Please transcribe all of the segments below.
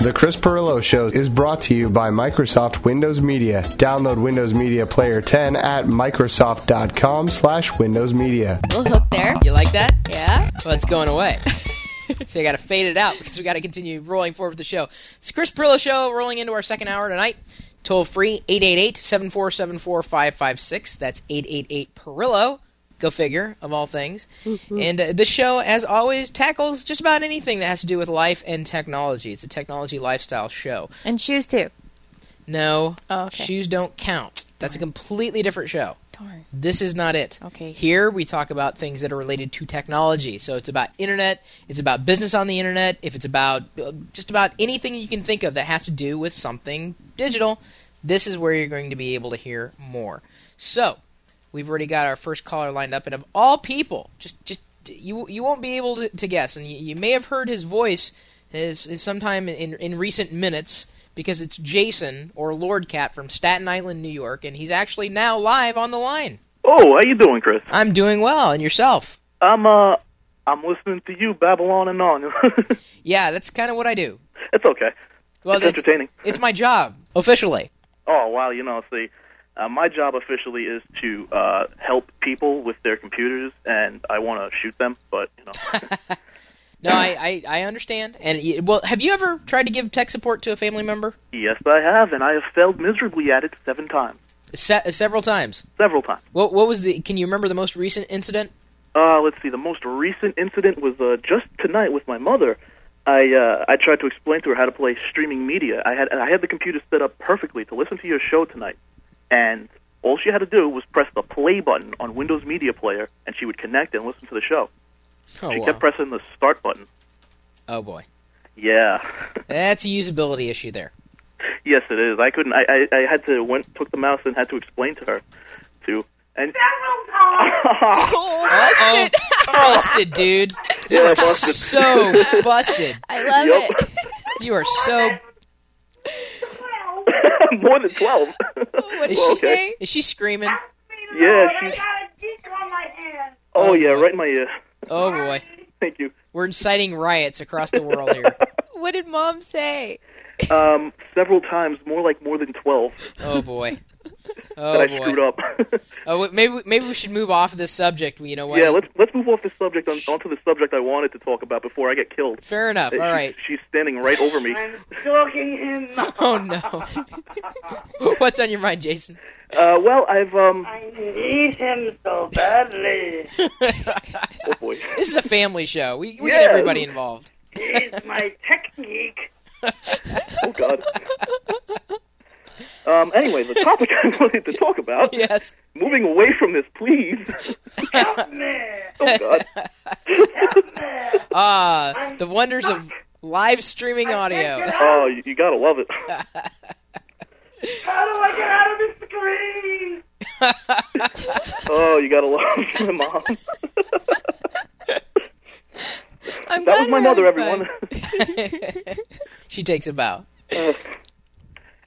The Chris Pirillo Show is brought to you by Microsoft Windows Media. Download Windows Media Player 10 at Microsoft.com slash Windows Media. Little hook there. You like that? Yeah. Well, it's going away. so you got to fade it out because we got to continue rolling forward with the show. It's the Chris Pirillo Show rolling into our second hour tonight. Toll free 888-747-4556. That's 888 Pirillo. Go figure, of all things. And uh, this show, as always, tackles just about anything that has to do with life and technology. It's a technology lifestyle show. And shoes too. No, Oh, okay. shoes don't count. That's a completely different show. Darn. This is not it. Okay. Here we talk about things that are related to technology. So it's about internet, it's about business on the internet, if it's about uh, just about anything you can think of that has to do with something digital, this is where you're going to be able to hear more. So, we've already got our first caller lined up and of all people, just just you you won't be able to, to guess and you, you may have heard his voice is, is sometime in in recent minutes because it's Jason or Lord Cat from Staten Island, New York, and he's actually now live on the line. Oh, how you doing, Chris? I'm doing well, and yourself? I'm uh, I'm listening to you babble on and on. Yeah, that's kind of what I do. it's okay. Well, it's entertaining. it's my job officially. Oh wow, you know, see, uh, my job officially is to uh, help people with their computers, and I want to shoot them, but you know, No, I, I, I understand. And well, have you ever tried to give tech support to a family member? yes, I have, and I have failed miserably at it seven times, Se- several times. several times. What what was the? Can you remember the most recent incident? Uh, let's see. The most recent incident was uh, just tonight with my mother. I uh, I tried to explain to her how to play streaming media. I had I had the computer set up perfectly to listen to your show tonight, and all she had to do was press the play button on Windows Media Player, and she would connect and listen to the show. Oh, she wow. kept pressing the start button. oh boy, Yeah, that's a usability issue there. yes, it is. I couldn't. I, I I had to went took the mouse and had to explain to her, to and Oh, busted, dude. You Yeah, are busted. so busted. I love Yep. it. You are so. more than twelve. What did Well, she okay. say? Is she screaming? Yeah, she's. Oh Oh, yeah, boy. right in my ear. Oh boy, Thank you. we're inciting riots across the world here. What did mom say? Um, several times, more like more than 12. Oh, boy. that Oh I boy. screwed up. Oh, maybe maybe we should move off of this subject. You know what? yeah, let's let's move off this subject on, onto the subject I wanted to talk about before I get killed. Fair enough. All She's- right. She's standing right over me. I'm stalking him. Oh no. What's on your mind, Jason? Uh, well, I've um. I need him so badly. Oh boy. This is a family show. We we Yeah. get everybody involved. He's my technique. Oh god. Um. Anyway, the topic I wanted to talk about. Yes. Moving away from this, please. Help me. Oh god. Help me. Ah, the wonders of live streaming audio. Oh, you, you gotta love it. How do I get out of this screen? Oh, you gotta love my mom. I'm That was my mother, everyone. she takes a bow. Uh,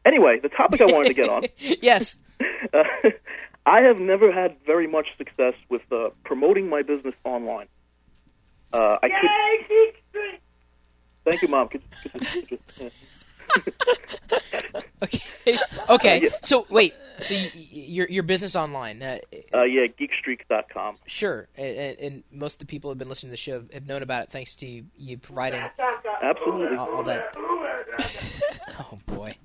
anyway, the topic I wanted to get on. yes. Uh, I have never had very much success with uh, promoting my business online. Uh, I. Yay, Geek Street. Thank you, mom. Could, could, could, yeah. Okay. Okay. Uh, yeah. So wait. So y- y- your your business online? Uh, Uh, yeah, geekstreak.com. sure. And, and, and most of the people who have been listening to the show have known about it thanks to you, you providing Absolutely. all, all that. Oh boy,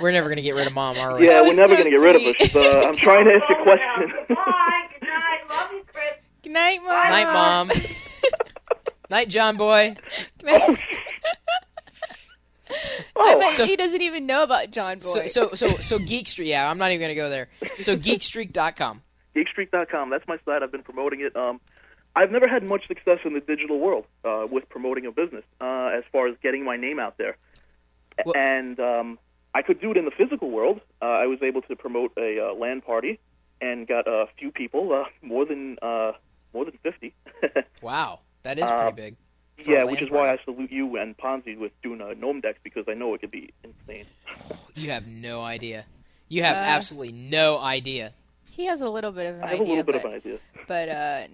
we're never gonna get rid of mom, are we? Yeah, we're never so going to get rid of sweet. us. Uh, I'm trying to ask a question. Bye. Good night. Love you, Chris. Good night, mom. Night, mom. Night, John boy. I oh, bet So- he doesn't even know about John So Boy. so so so Geek Street. Yeah, I'm not even gonna go there. So geekstreak.com. geekstreak.com. That's my site. I've been promoting it. Um, I've never had much success in the digital world uh, with promoting a business uh, as far as getting my name out there. A- Well- and um, I could do it in the physical world. Uh, I was able to promote a uh, LAN party and got a few people, uh, more than uh, more than fifty. Wow, that is Uh, pretty big. yeah, which land is why I salute you and Ponzi with doing a Gnomedex because I know it could be insane. You have no idea. You have Uh, absolutely no idea. he has a little bit of an I have idea, a little bit but, of an idea. but uh,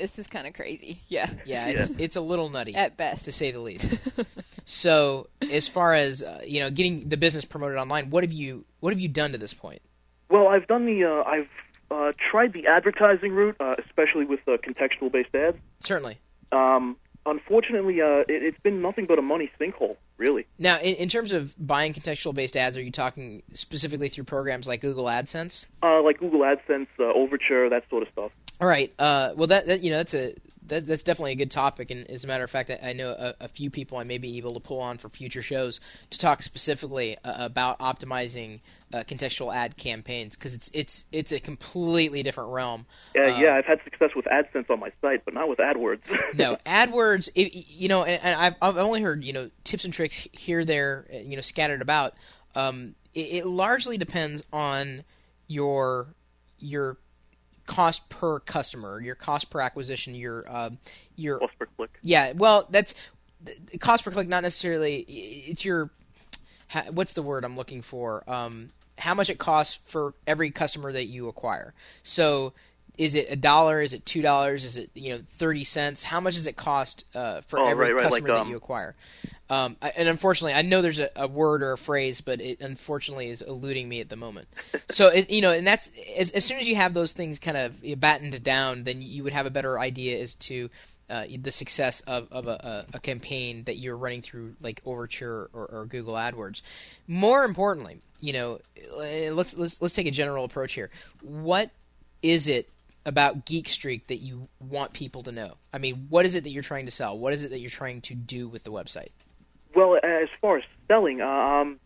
this is kind of crazy. Yeah, Yeah, it's it's a little nutty at best. to say the least. so, as far as uh, you know, getting the business promoted online, what have you what have you done to this point? Well, I've done the uh, I've uh, tried the advertising route, uh, especially with uh, contextual-based ads. Certainly. Um, unfortunately, uh, it, it's been nothing but a money sinkhole, really. Now, in, in terms of buying contextual based ads, are you talking specifically through programs like Google AdSense? Uh, like Google AdSense, uh, Overture, that sort of stuff. All right. Uh, well, that, that you know that's a that, that's definitely a good topic, and as a matter of fact, I, I know a, a few people I may be able to pull on for future shows to talk specifically uh, about optimizing uh, contextual ad campaigns because it's it's it's a completely different realm. Yeah, Uh, yeah, I've had success with AdSense on my site, but not with AdWords. no AdWords. It, you know, and, and I've, I've only heard you know tips and tricks here, there, uh, you know, scattered about. Um, it, it largely depends on your your cost per customer, your cost per acquisition, your uh, your Cost per click. yeah. Well, that's cost per click. Not necessarily. It's your what's the word I'm looking for? Um, how much it costs for every customer that you acquire. So is it a dollar? Is it two dollars? Is it you know thirty cents? How much does it cost uh, for Oh, every right, right, like, customer that um, you acquire? Um, I, and unfortunately, I know there's a, a word or a phrase, but it unfortunately is eluding me at the moment. so it, you know, and that's as, as soon as you have those things kind of battened down, then you would have a better idea as to uh, the success of, of a, a, campaign that you're running through like Overture or, or Google AdWords. More importantly, you know, let's let's let's take a general approach here. What is it about Geek Streak that you want people to know? I mean, what is it that you're trying to sell? What is it that you're trying to do with the website? Well, as far as selling, um,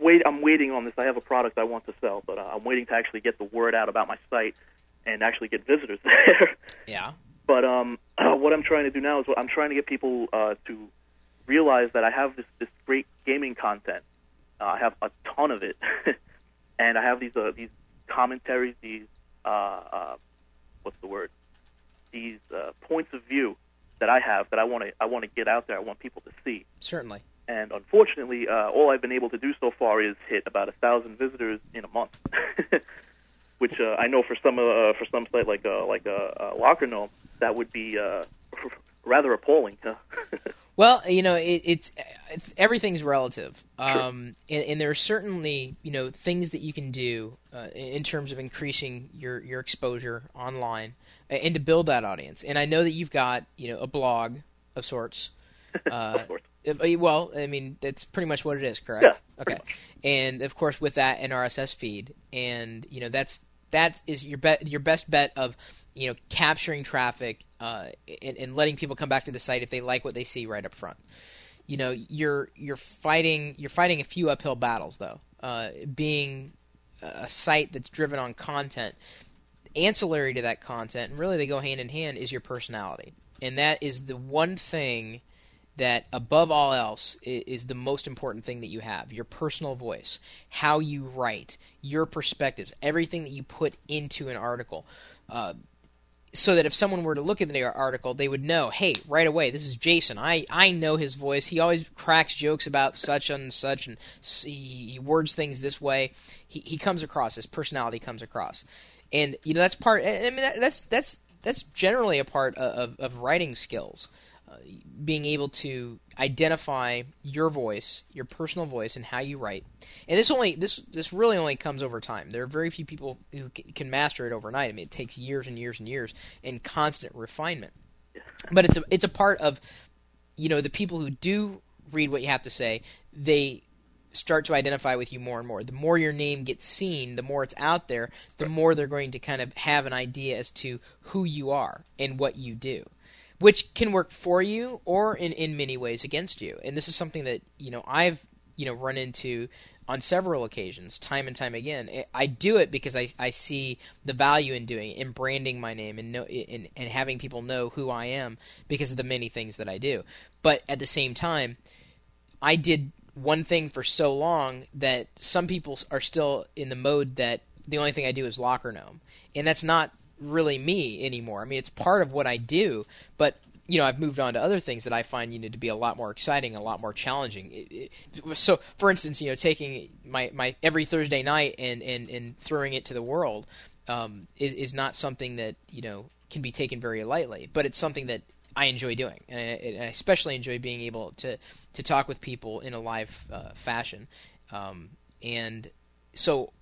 wait, I'm waiting on this. I have a product I want to sell, but uh, I'm waiting to actually get the word out about my site and actually get visitors there. Yeah. but um, what I'm trying to do now is I'm trying to get people uh, to realize that I have this this great gaming content. Uh, I have a ton of it, and I have these uh, these commentaries, these uh, uh, what's the word? These uh, points of view that I have that I want to I want to get out there. I want people to see. Certainly. And unfortunately, uh, all I've been able to do so far is hit about a thousand visitors in a month, which uh, I know for some uh, for some site like uh, like uh, uh, Locker Gnome that would be uh, rather appalling. Huh? Well, you know, it, it's, it's everything's relative, um, and, and there are certainly you know things that you can do uh, in terms of increasing your your exposure online and to build that audience. And I know that you've got you know a blog of sorts. Uh, of course. Uh, Well, I mean, that's pretty much what it is, correct? Yeah, Okay. And of course, with that, an RSS feed, and you know, that's that is your bet, your best bet of you know capturing traffic uh, and, and letting people come back to the site if they like what they see right up front. You know, you're you're fighting you're fighting a few uphill battles though. Uh, being a site that's driven on content, ancillary to that content, and really they go hand in hand, is your personality, and that is the one thing that above all else is the most important thing that you have your personal voice how you write your perspectives everything that you put into an article uh, so that if someone were to look at the article they would know hey right away this is jason. I, I know his voice. He always cracks jokes about such and such and he, words things this way. He, he comes across his personality comes across. And you know that's part i mean that, that's that's that's generally a part of, of, of writing skills being able to identify your voice, your personal voice, and how you write. And this only this this really only comes over time. There are very few people who can master it overnight. I mean, it takes years and years and years and constant refinement. But it's a it's a part of you know the people who do read what you have to say. They start to identify with you more and more. The more your name gets seen, the more it's out there, the more they're going to kind of have an idea as to who you are and what you do which can work for you or in, in many ways against you. And this is something that, you know, I've, you know, run into on several occasions, time and time again. I- do it because I, I see the value in doing it, in branding my name and know and, and having people know who I am because of the many things that I do. But at the same time, I did one thing for so long that some people are still in the mode that the only thing I do is locker gnome, and that's not really me anymore. I mean, it's part of what I do, but you know, I've moved on to other things that I find you know to be a lot more exciting, a lot more challenging. It, it, so, for instance, you know, taking my, my every Thursday night and, and, and throwing it to the world um, is is not something that you know can be taken very lightly, but it's something that I enjoy doing, and I, and I especially enjoy being able to to talk with people in a live uh, fashion, um, and so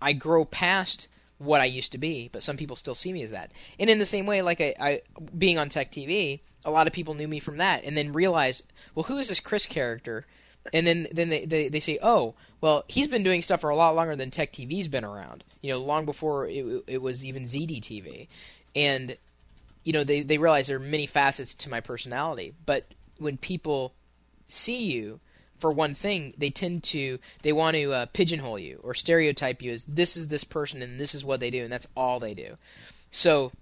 I grow past what I used to be, but some people still see me as that. And in the same way, like I, I being on Tech TV, a lot of people knew me from that, and then realized, well, who is this Chris character? And then then they, they, they say, oh, well, he's been doing stuff for a lot longer than Tech TV's been around. You know, long before it, it was even ZD TV, and you know they they realize there are many facets to my personality. But when people see you for one thing, they tend to they want to uh, pigeonhole you or stereotype you as this is this person and this is what they do and that's all they do. So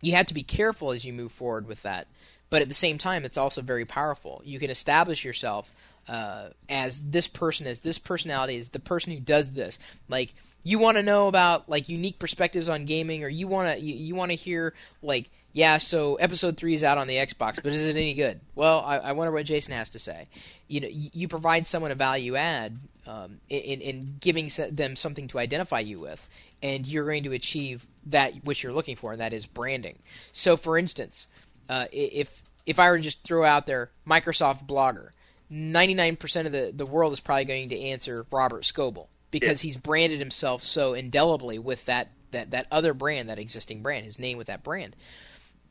you have to be careful as you move forward with that. But at the same time, it's also very powerful. You can establish yourself uh, as this person, as this personality, as the person who does this. Like you want to know about like unique perspectives on gaming, or you want to you, you want to hear like yeah, so episode three is out on the Xbox, but is it any good? Well, I, I wonder what Jason has to say. You know, you, you provide someone a value add um, in, in giving them something to identify you with, and you're going to achieve that which you're looking for, and that is branding. So, for instance, uh, if if I were to just throw out there Microsoft Blogger, 99% of the, the world is probably going to answer Robert Scoble because he's branded himself so indelibly with that, that, that other brand, that existing brand, his name with that brand.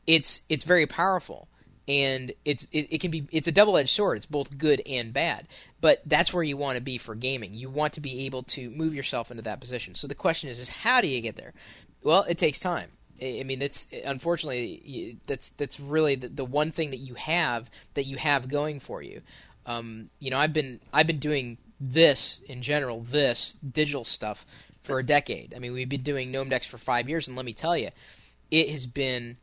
It's it's very powerful and it's it, it can be it's a double edged sword. It's both good and bad. But that's where you want to be for gaming. You want to be able to move yourself into that position. So the question is is how do you get there? Well, it takes time. I I mean, that's unfortunately that's that's really the, the one thing that you have that you have going for you. Um, you know, I've been I've been doing this in general, this digital stuff for a decade. I mean, we've been doing Gnomedex for five years, and let me tell you, it has been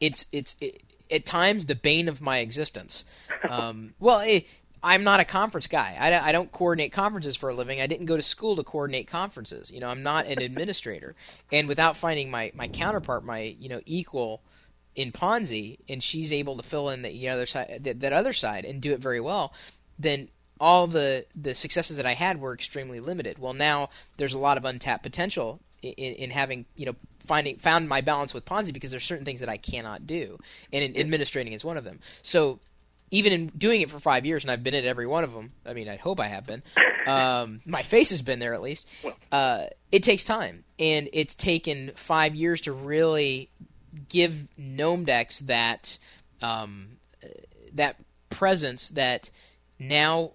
it's it's it, at times the bane of my existence. Um, well, eh, I'm not a conference guy. I, I don't coordinate conferences for a living. I didn't go to school to coordinate conferences. You know, I'm not an administrator. And without finding my my counterpart, my you know equal in Ponzi, and she's able to fill in the other side, that, that other side, and do it very well, then all the the successes that I had were extremely limited. Well, now there's a lot of untapped potential in, in having you know finding found my balance with Ponzi because there's certain things that I cannot do, and in, administrating is one of them. So even in doing it for five years, and I've been at every one of them. I mean, I hope I have been. Um, my face has been there at least. Uh, it takes time, and it's taken five years to really give Gnomedex that um, that presence that now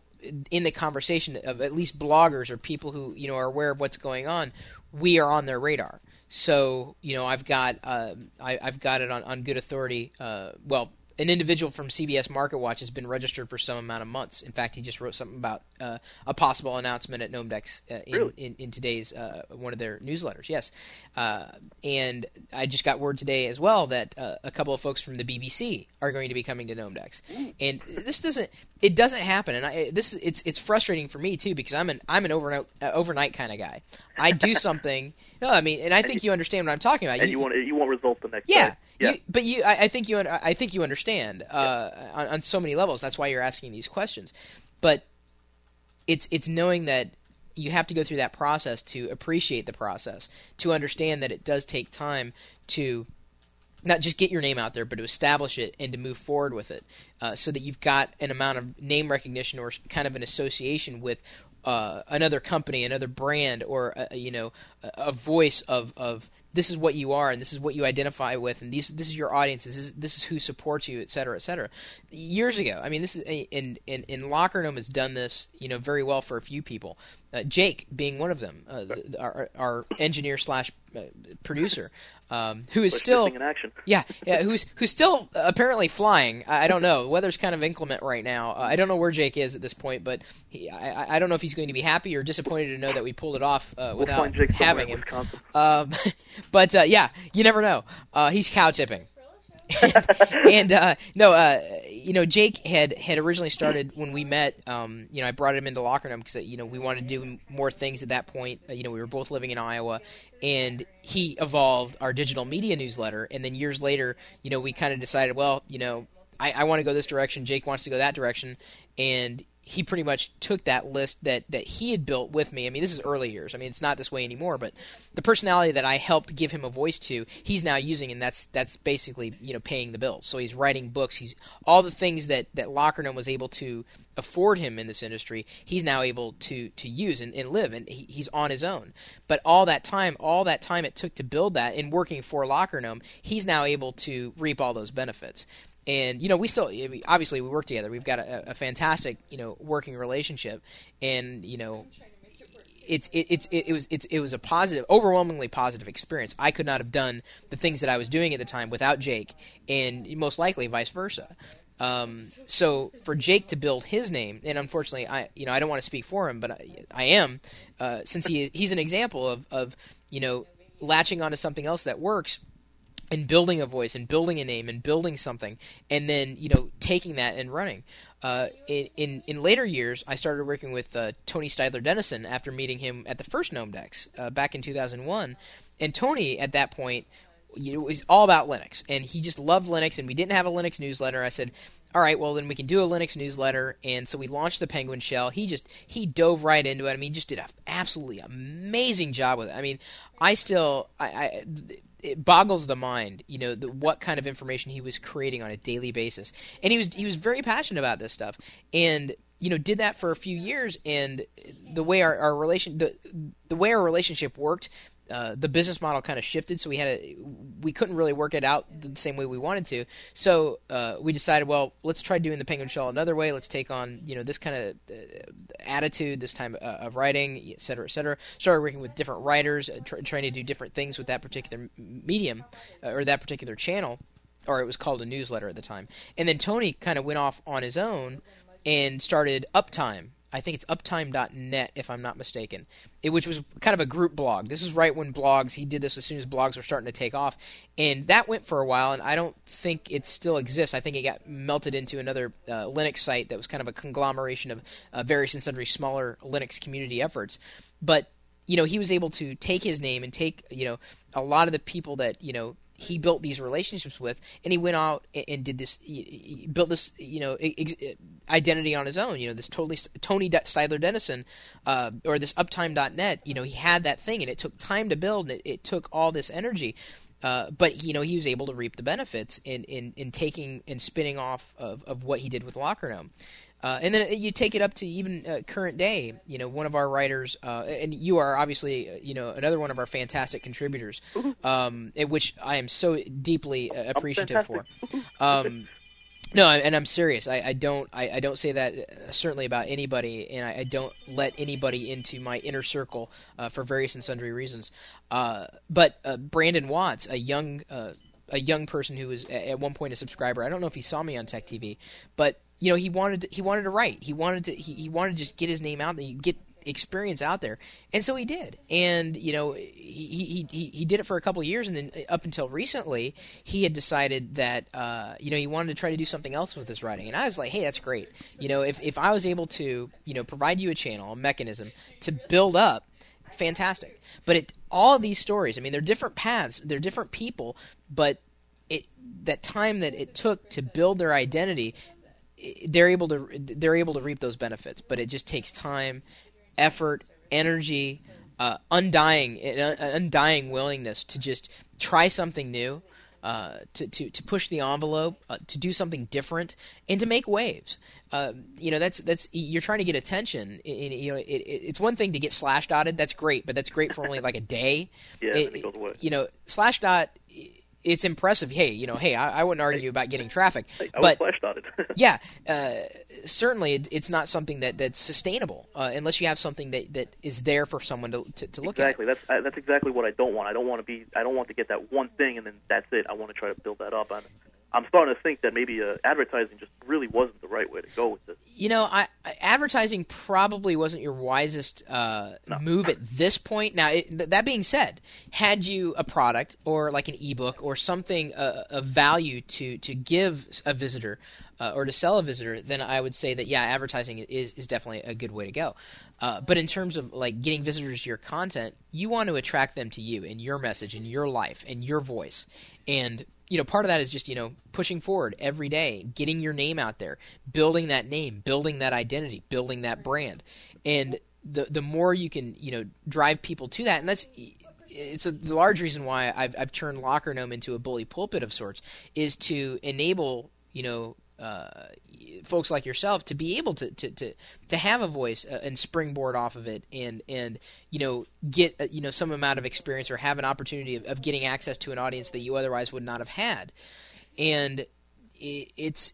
in the conversation of at least bloggers or people who you know are aware of what's going on, we are on their radar. So you know, I've got uh, I, I've got it on, on good authority. Uh, well, an individual from CBS Market Watch has been registered for some amount of months. In fact, he just wrote something about uh, a possible announcement at Gnomedex uh, in, Really? in, in today's uh, one of their newsletters. Yes, uh, and I just got word today as well that uh, a couple of folks from the BBC are going to be coming to Gnomedex, and this doesn't it doesn't happen, and I, this it's it's frustrating for me too because I'm an I'm an overnight uh, overnight kind of guy. I do something. No, I mean, and I think you understand what I'm talking about. and you want you want results the next Yeah, day. Yeah. You, but you, I, I think you, I think you understand uh, on, on so many levels. That's why you're asking these questions. But it's it's knowing that you have to go through that process to appreciate the process, to understand that it does take time to not just get your name out there, but to establish it and to move forward with it, uh, so that you've got an amount of name recognition or kind of an association with uh, another company, another brand, or a, you know, a voice of, of this is what you are and this is what you identify with, and these this is your audience, this is this is who supports you, et cetera, et cetera. Years ago, I mean, this is in in Lockergnome has done this, you know, very well for a few people. Uh, Jake being one of them, uh, the, our, our engineer slash uh, producer, um, who is still in action. yeah, yeah, who's who's still apparently flying. I I don't know. Weather's kind of inclement right now. Uh, I don't know where Jake is at this point, but he, I, I- I don't know if he's going to be happy or disappointed to know that we pulled it off uh, We'll without find Jake having him. Um, but uh, yeah, you never know. Uh, he's cow tipping. and uh, no, uh, you know, Jake had had originally started when we met. Um, you know, I brought him into Lockergnome because you know we wanted to do more things at that point. Uh, you know, we were both living in Iowa, and he evolved our digital media newsletter. And then years later, you know, we kind of decided, well, you know, I, I want to go this direction. Jake wants to go that direction, and he pretty much took that list that that he had built with me. I mean, this is early years. I mean, it's not this way anymore. But the personality that I helped give him a voice to, he's now using, and that's that's basically you know paying the bills. So he's writing books. He's all the things that that Lockergnome was able to afford him in this industry. He's now able to to use and, and live, and he, he's on his own. But all that time, all that time it took to build that, and working for Lockergnome, he's now able to reap all those benefits and you know we still obviously we work together. We've got a, a fantastic you know working relationship. And you know it's it, it's it, it was it's it was a positive overwhelmingly positive experience. I could not have done the things that i was doing at the time without jake and most likely vice versa. Um, so for Jake to build his name, and unfortunately, I you know I don't want to speak for him, but I, I am, uh, since he he's an example of of you know latching onto something else that works and building a voice and building a name and building something and then you know taking that and running uh, in, in in later years I started working with uh, Tony Steidler Dennison after meeting him at the first Gnomedex uh, back in 2001 and Tony at that point you know, was all about Linux and he just loved Linux and we didn't have a Linux newsletter I said all right, well then we can do a Linux newsletter, and so we launched the Penguin Shell. He just he dove right into it. I mean, he just did an absolutely amazing job with it. I mean, I still I, I it boggles the mind, you know, the, what kind of information he was creating on a daily basis, and he was he was very passionate about this stuff, and you know, did that for a few years, and the way our, our relation the the way our relationship worked. Uh, the business model kind of shifted, so we had a we couldn't really work it out the same way we wanted to. So uh, we decided, well, let's try doing the penguin shell another way. Let's take on you know this kind of uh, attitude, this time uh, of writing, et cetera, et cetera. Started working with different writers, uh, tr- trying to do different things with that particular medium uh, or that particular channel, or it was called a newsletter at the time. And then Tony kind of went off on his own and started Uptime I think it's uptime.net if I'm not mistaken, it, which was kind of a group blog. This is right when blogs, he did this as soon as blogs were starting to take off. And that went for a while, and I don't think it still exists. I think it got melted into another uh, Linux site that was kind of a conglomeration of uh, various and sundry smaller Linux community efforts. But, you know, he was able to take his name and take, you know, a lot of the people that, you know, he built these relationships with, and he went out and, did this, he built this, you know, ex- identity on his own. You know, this totally Tony Steidler Dennison, uh, or this Uptime.net. You know, he had that thing, and it took time to build, and it, it took all this energy. Uh, but you know he was able to reap the benefits in, in, in taking and spinning off of, of what he did with Lockergnome. Uh, and then you take it up to even uh, current day. You know, one of our writers, uh, and you are obviously, uh, you know, another one of our fantastic contributors, um, which I am so deeply uh, appreciative for. Um, no, and I'm serious. I, I don't. I, I, don't say that uh, certainly about anybody, and I, I don't let anybody into my inner circle for various and sundry reasons. but Brandon Watts, a young a young person who was at one point a subscriber. I don't know if he saw me on Tech TV, but you know he wanted to, he wanted to write. He wanted to he, he wanted to just get his name out there, get experience out there, and so he did. And you know he he he he did it for a couple of years, and then up until recently, he had decided that uh, you know he wanted to try to do something else with his writing. And I was like, hey, that's great. You know, if if I was able to you know provide you a channel, a mechanism to build up fantastic. But it all these stories, I mean, they're different paths, they're different people, but it that time that it took to build their identity, they're able to they're able to reap those benefits. But it just takes time, effort, energy, uh, undying undying willingness to just try something new. Uh, to, to, to push the envelope, uh, to do something different, and to make waves. Uh, you know, that's that's you're trying to get attention. It, you know, it, it, it's one thing to get slash dotted. That's great, but that's great for only like a day. Yeah, it, goes away. You know, Slashdot it's impressive. Hey, you know, hey, I, I wouldn't argue about getting traffic, I but was flashed yeah, uh, certainly it, it's not something that that's sustainable uh, unless you have something that, that is there for someone to to, to look exactly. at. Exactly. That's that's exactly what I don't want. I don't want to be. I don't want to get that one thing and then that's it. I want to try to build that up. And I'm starting to think that maybe uh, advertising just really wasn't the right way to go with this. You know, I, advertising probably wasn't your wisest uh, No. move at this point. Now, it, th- that being said, had you a product or like an ebook or something uh, of value to to give a visitor uh, or to sell a visitor, then I would say that yeah, advertising is is definitely a good way to go. Uh, but in terms of like getting visitors to your content, you want to attract them to you and your message and your life and your voice. And you know, part of that is just you know pushing forward every day, getting your name out there, building that name, building that identity, building that brand, and the the more you can you know drive people to that, and that's it's a the large reason why I've I've turned Locker Gnome into a bully pulpit of sorts is to enable you know. Uh, folks like yourself to be able to to, to, to have a voice uh, and springboard off of it and and you know get uh, you know some amount of experience or have an opportunity of, of getting access to an audience that you otherwise would not have had. And it, it's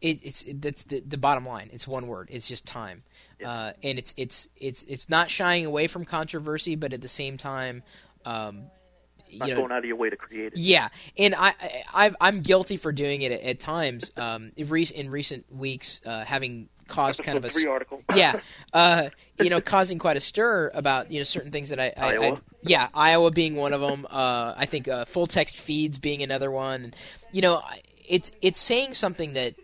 it, it's it, that's the, the bottom line. It's one word. It's just time. Uh, and it's it's it's it's not shying away from controversy but at the same time um, Not know going out of your way to create it. yeah, and I, I I'm guilty for doing it at, at times. Um, in, rec- in recent weeks, uh, having caused kind of a free article. yeah, uh, you know, causing quite a stir about you know certain things that I, I, I yeah, Iowa being one of them. Uh, I think uh, full text feeds being another one. And, you know, it's it's saying something that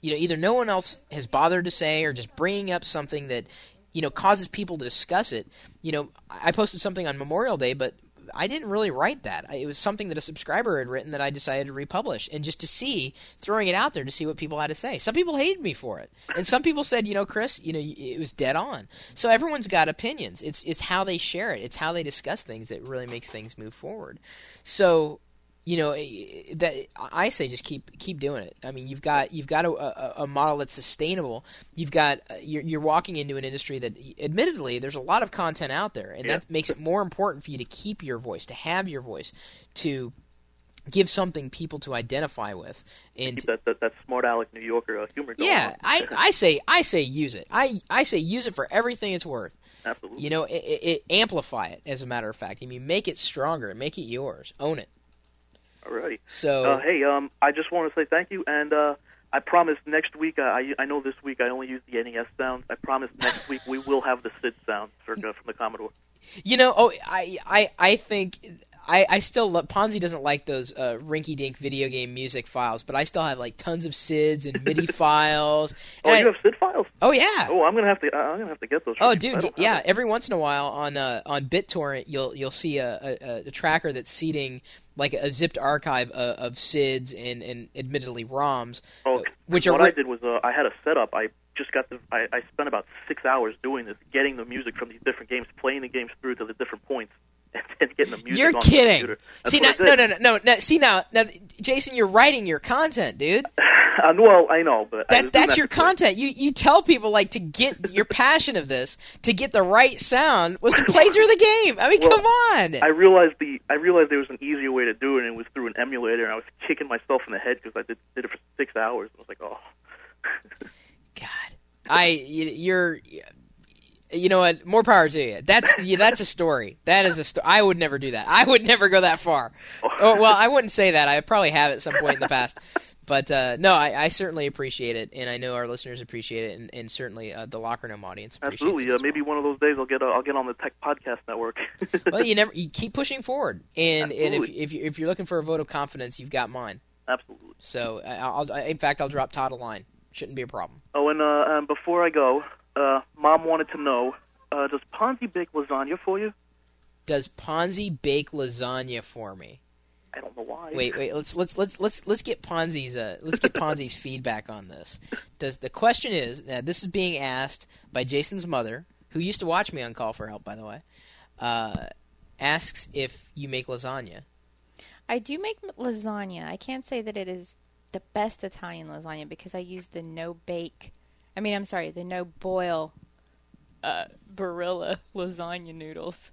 you know either no one else has bothered to say or just bringing up something that you know causes people to discuss it. You know, I posted something on Memorial Day, but I didn't really write that. I- It was something that a subscriber had written that I decided to republish, and just to see, throwing it out there to see what people had to say. Some people hated me for it, and some people said, you know, Chris, you know, it was dead on. So everyone's got opinions. It's it's how they share it. It's how they discuss things that really makes things move forward. So you know eh, that I say just keep keep doing it. I mean, you've got you've got a, a, a model that's sustainable. You've got uh, you're, you're walking into an industry that, admittedly, there's a lot of content out there, and Yeah. that makes it more important for you to keep your voice, to have your voice, to give something people to identify with, and that, that that smart aleck New Yorker uh, humor yeah. I, I say I say use it. I I say use it for everything it's worth. Absolutely. You know, it, it, it amplify it. As a matter of fact, I mean, make it stronger, make it yours, own it. Alrighty. So Uh, hey, um, I just want to say thank you, and uh, I promise next week. uh, I I know this week I only use the NES sounds. I promise next week we will have the SID sound for, uh, from the Commodore. You know, oh, I, I, I think I, I still love Ponzi doesn't like those uh, rinky-dink video game music files, but I still have like tons of SIDs and MIDI files. Oh, you I- have SID files? oh yeah. Oh, I'm gonna have to. I'm gonna have to get those. Oh, from you. I dude, yeah. Every once in a while on uh, on BitTorrent, you'll you'll see a, a, a tracker that's seeding like a zipped archive of, of SIDs and, and admittedly ROMs, Oh, which what ri- I did was uh, I had a setup. I just got the. I, I spent about six hours doing this, getting the music from these different games, playing the games through to the different points, and getting the music. You're on kidding. See now, no, no, no, no, no. See now, now, Jason, you're writing your content, dude. Uh, well, I know, but That doing that's that your content. You you tell people like to get your passion of this to get the right sound was to play through the game. I mean, Well, come on. I realized the I realized there was an easier way to do it, and it was through an emulator. And I was kicking myself in the head because I did did it for six hours. I was like, oh, God, I you, you're. You know what? More power to you. That's yeah, that's a story. That is a story. I would never do that. I would never go that far. Oh, well, I wouldn't say that. I probably have at some point in the past. But uh, no, I, I certainly appreciate it, and I know our listeners appreciate it, and, and certainly uh, the Locker Gnome audience appreciates absolutely. it. Uh, as maybe well. one of those days I'll get uh, I'll get on the Tech Podcast Network. well, you never you keep pushing forward, and, and if if you if you're looking for a vote of confidence, you've got mine. absolutely. So I- I'll, I, in fact, I'll drop Todd a line. Shouldn't be a problem. Oh, and uh, um, before I go, uh, Mom wanted to know: uh, Does Ponzi bake lasagna for you? Does Ponzi bake lasagna for me? I don't know why. Wait, wait. Let's let's let's let's let's get Ponzi's uh let's get Ponzi's feedback on this. Does the question is uh, this is being asked by Jason's mother, who used to watch me on Call for Help, by the way, uh, asks if you make lasagna. I do make lasagna. I can't say that it is the best Italian lasagna because I use the no bake. I mean, I'm sorry, the no boil uh, Barilla lasagna noodles.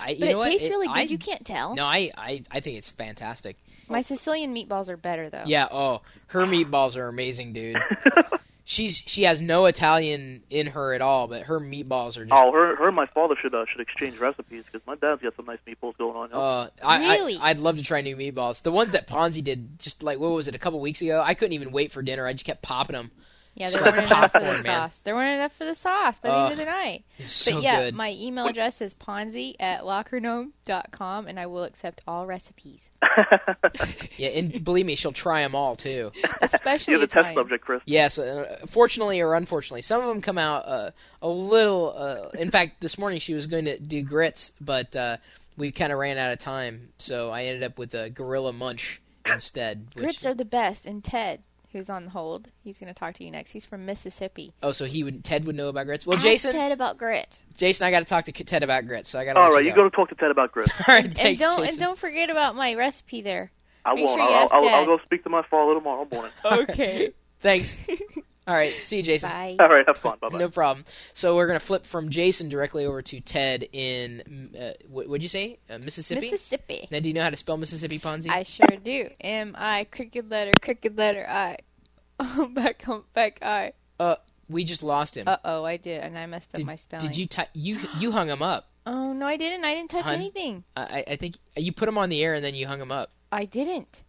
I, you But know it what? tastes really good. I- you can't tell. No, I, I I think it's fantastic. My Sicilian meatballs are better though. Yeah. Oh, her meatballs are amazing, dude. She's she has no Italian in her at all, but her meatballs are just. Oh, her, her and my father should uh, should exchange recipes because my dad's got some nice meatballs going on. Uh, I, Really? I, I'd love to try new meatballs. The ones that Ponzi did, just like what was it, a couple weeks ago? I couldn't even wait for dinner. I just kept popping them. Yeah, there weren't enough for the man. sauce. There weren't enough for the sauce by the end of the night. It's so but yeah, good. my email address is ponzi at lockergnome.com and I will accept all recipes, yeah, and believe me, she'll try them all too. especially You're the test Italian. subject, Chris. Yes, uh, fortunately or unfortunately, some of them come out uh, a little. Uh, in fact, this morning she was going to do grits, but uh, we kind of ran out of time, so I ended up with a gorilla munch instead. which- Grits are the best. And Ted, who's on hold, he's going to talk to you next. He's from Mississippi. oh, so he would Ted would know about grits. Well, Ask Jason, Ted about grits. Jason, I got to talk to Ted about grits, so I got to. All let you you go. go to talk to Ted about grits. All right, And thanks, don't Jason. and don't forget about my recipe there. I Make won't. sure I'll, I'll, I'll go speak to my father tomorrow morning. Okay. Thanks. All right, see you, Jason. Bye. All right, have fun. Bye bye. No problem. So we're gonna flip from Jason directly over to Ted in uh, what would you say uh, Mississippi? Mississippi. Now, do you know how to spell Mississippi, Ponzi? I sure do. M I cricket letter cricket letter I. back home back I. uh, we just lost him. Uh oh, I did, and I messed up did, my spelling. did you ty- you you hung him up? Oh no, I didn't. I didn't touch Hun? anything. I, I- I think you put him on the air and then you hung him up. I didn't.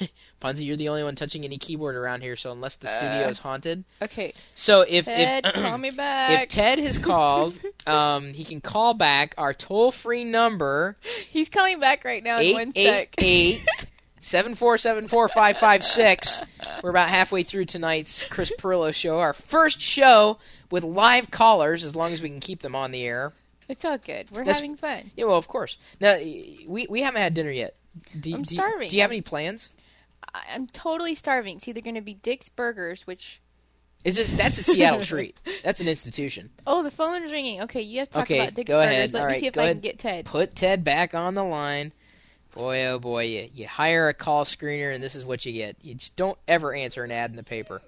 Ponzi, you're the only one touching any keyboard around here, so unless the studio Uh, is haunted. Okay, So if Ted, if call me if. Ted has called, um, he can call back our toll free number He's calling back right now in one eight sec. eight seven four seven four five five six. We're about halfway through tonight's Chris Pirillo show, our first show with live callers, as long as we can keep them on the air. It's all good. We're That's- having fun. Yeah, well, of course. Now we we haven't had dinner yet. Do, I'm do you- starving. Do you have any plans? I'm totally starving. It's either going to be Dick's Burgers, which Is it that's a Seattle treat? That's an institution. oh, the phone's ringing. Okay, you have to talk Okay, about Dick's go Burgers. ahead. Let All me right, see if I ahead. can get Ted. Put Ted back on the line. Boy, oh boy, you, you hire a call screener, and this is what you get. You just don't ever answer an ad in the paper.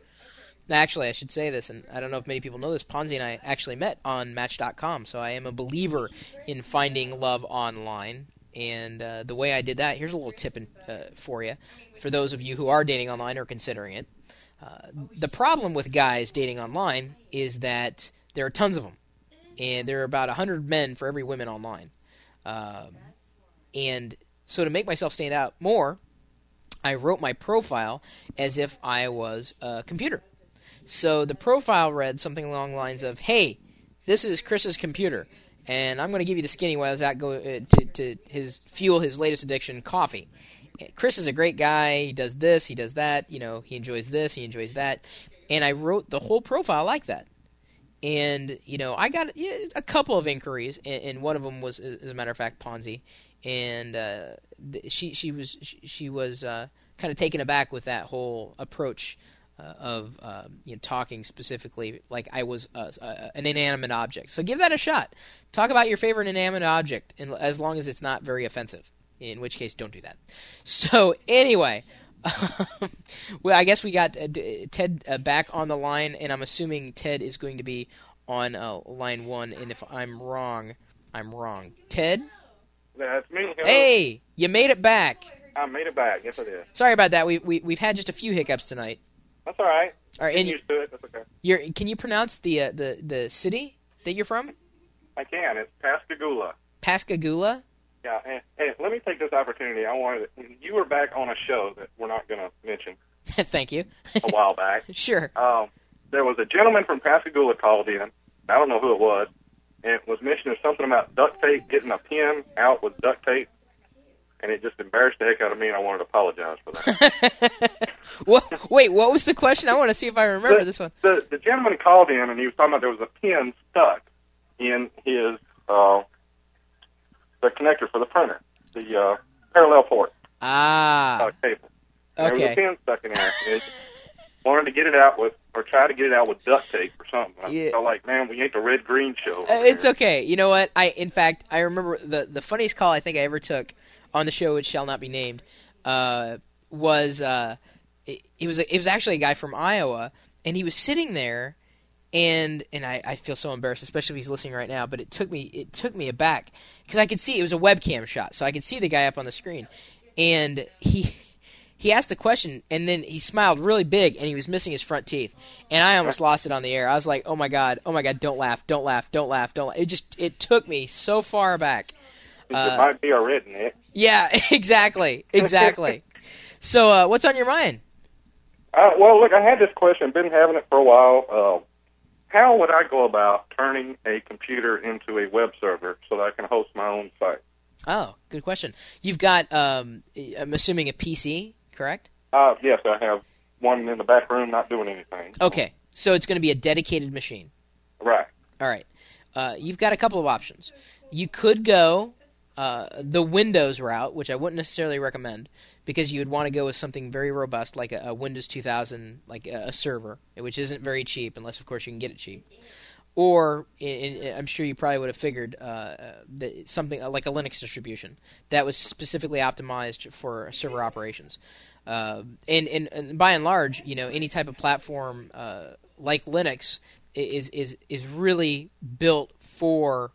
Actually, I should say this, and I don't know if many people know this. Ponzi and I actually met on Match.com, so I am a believer in finding love online. And uh, the way I did that, here's a little tip in, uh, for you, for those of you who are dating online or considering it. Uh, the problem with guys dating online is that there are tons of them, and there are about hundred men for every woman online. Um, and so to make myself stand out more, I wrote my profile as if I was a computer. So the profile read something along the lines of, "Hey, this is Chris's computer, and I'm going to give you the skinny while I was out go uh, to to his fuel his latest addiction, coffee." Chris is a great guy. He does this, he does that. You know, he enjoys this, he enjoys that, and I wrote the whole profile like that. And you know, I got a couple of inquiries, and, one of them was, as a matter of fact, Ponzi, and uh, she she was she was uh, kind of taken aback with that whole approach uh, of uh, you know, talking specifically like I was uh, uh, an inanimate object. So give that a shot. Talk about your favorite inanimate object, and as long as it's not very offensive. In which case, don't do that. So anyway, well, I guess we got uh, D- Ted uh, back on the line, and I'm assuming Ted is going to be on uh, line one. And if I'm wrong, I'm wrong. Ted, That's me. Hello. hey, you made it back. I made it back. Yes, I did. Sorry about that. We, we we've had just a few hiccups tonight. That's all right. All right, and used to it. That's okay. you're can you pronounce the uh, the the city that you're from? I can. It's Pascagoula. Pascagoula. Yeah. And, and let me take this opportunity. I wanted to, you were back on a show that we're not going to mention Thank you. a while back. sure. Um, there was a gentleman from Pascagoula called in. I don't know who it was, and it was mentioning something about duct tape, getting a pin out with duct tape, and it just embarrassed the heck out of me, and I wanted to apologize for that. what, wait, what was the question? I want to see if I remember the, this one. The, the gentleman called in, and he was talking about there was a pin stuck in his uh, the connector for the printer, the uh, parallel port Ah, uh, cable. And There was a pin stuck in there. It wanted to get it out with, or try to get it out with duct tape or something. I Yeah. felt like, man, we ain't the red green show. Uh, it's here. okay. You know what? I in fact I remember the the funniest call I think I ever took on the show, which shall not be named, uh, was uh, it, it was a, it was actually a guy from Iowa, and he was sitting there, and and I, I feel so embarrassed, especially if he's listening right now. But it took me it took me aback because I could see it was a webcam shot, so I could see the guy up on the screen, and he. He asked the question, and then he smiled really big, and he was missing his front teeth, and I almost lost it on the air. I was like, "Oh my god, oh my god, don't laugh, don't laugh, don't laugh, don't." Laugh. It just it took me so far back. It uh, might be a redneck. Yeah, exactly, exactly. so, uh, what's on your mind? Uh, well, look, I had this question. Been having it for a while. Uh, how would I go about turning a computer into a web server so that I can host my own site? Oh, good question. You've got, um, I'm assuming a PC, correct? Uh, yes, I have one in the back room not doing anything. Okay, so it's going to be a dedicated machine. Right. All right. Uh, you've got a couple of options. You could go uh, the Windows route, which I wouldn't necessarily recommend, because you would want to go with something very robust, like a, a Windows 2000, like a, a server, which isn't very cheap, unless of course you can get it cheap. Or in, in, I'm sure you probably would have figured uh, that something like a Linux distribution that was specifically optimized for server operations. Uh, and, and, and by and large, you know, any type of platform uh, like Linux is is is really built for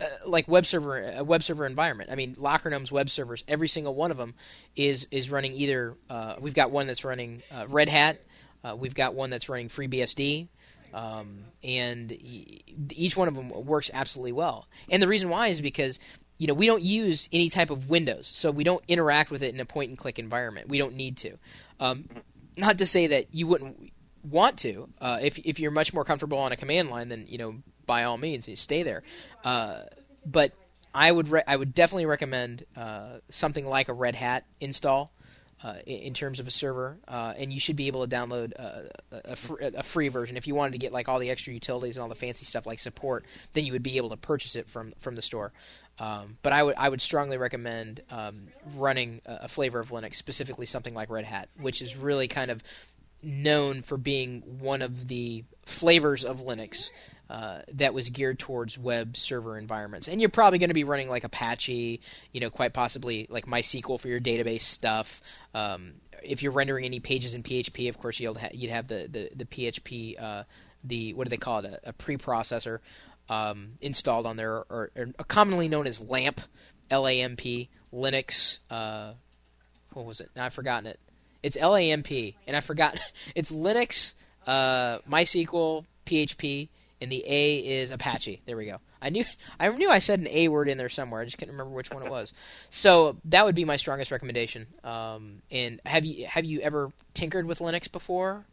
uh, like web server a web server environment. I mean, Lockergnome's web servers, every single one of them is is running either. Uh, we've got one that's running uh, Red Hat. Uh, we've got one that's running FreeBSD. Um, and e- each one of them works absolutely well. And the reason why is because you know we don't use any type of Windows, so we don't interact with it in a point and click environment. We don't need to. Um, not to say that you wouldn't want to. Uh, if if you're much more comfortable on a command line, then you know by all means you stay there. Uh, but I would re- I would definitely recommend uh, something like a Red Hat install. Uh, in, terms of a server, uh, and you should be able to download uh, a, a, fr- a free version. If you wanted to get like all the extra utilities and all the fancy stuff like support, then you would be able to purchase it from from the store. Um, but I would I would strongly recommend um, running a, a flavor of Linux, specifically something like Red Hat, which is really kind of known for being one of the flavors of Linux uh, that was geared towards web server environments. And you're probably going to be running like Apache, you know, quite possibly like MySQL for your database stuff. Um, if you're rendering any pages in PHP, of course you'd, ha- you'd have the the, the PHP, uh, the what do they call it, a, a preprocessor um, installed on there, or, or, commonly known as LAMP, L-A-M-P, Linux. Uh, what was it? I've forgotten it. It's LAMP, and I forgot. It's Linux, uh, MySQL, PHP, and the A is Apache. There we go. I knew I knew I said an A word in there somewhere. I just couldn't remember which one it was. So that would be my strongest recommendation. Um, and have you have you ever tinkered with Linux before?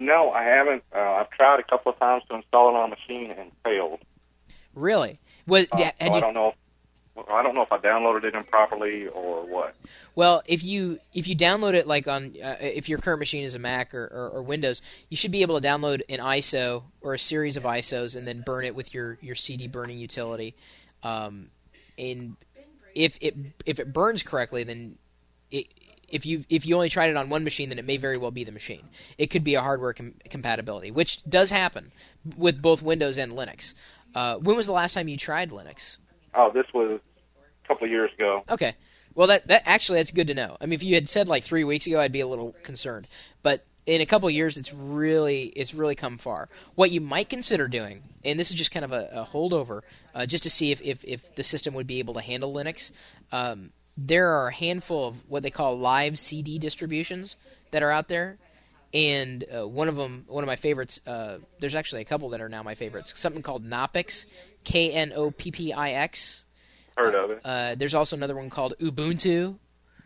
No, I haven't. Uh, I've tried a couple of times to install it on a machine and failed. Really? Was Uh, so you, I don't know. If, well, I don't know if I downloaded it improperly or what. Well, if you if you download it like on uh, if your current machine is a Mac or, or, or Windows, you should be able to download an ISO or a series of ISOs and then burn it with your, your CD burning utility. Um, and if it if it burns correctly, then it, if you if you only tried it on one machine, then it may very well be the machine. It could be a hardware com- compatibility, which does happen with both Windows and Linux. Uh, when was the last time you tried Linux? Oh, this was a couple of years ago. Okay. Well, that that actually that's good to know. I mean, if you had said like three weeks ago, I'd be a little concerned. But in a couple of years, it's really it's really come far. What you might consider doing, and this is just kind of a, a holdover, uh, just to see if, if if the system would be able to handle Linux. Um, there are a handful of what they call live CD distributions that are out there, and uh, one of them, one of my favorites. Uh, there's actually a couple that are now my favorites. Something called Knoppix, K N O P P I X. Heard of it? Uh, there's also another one called Ubuntu,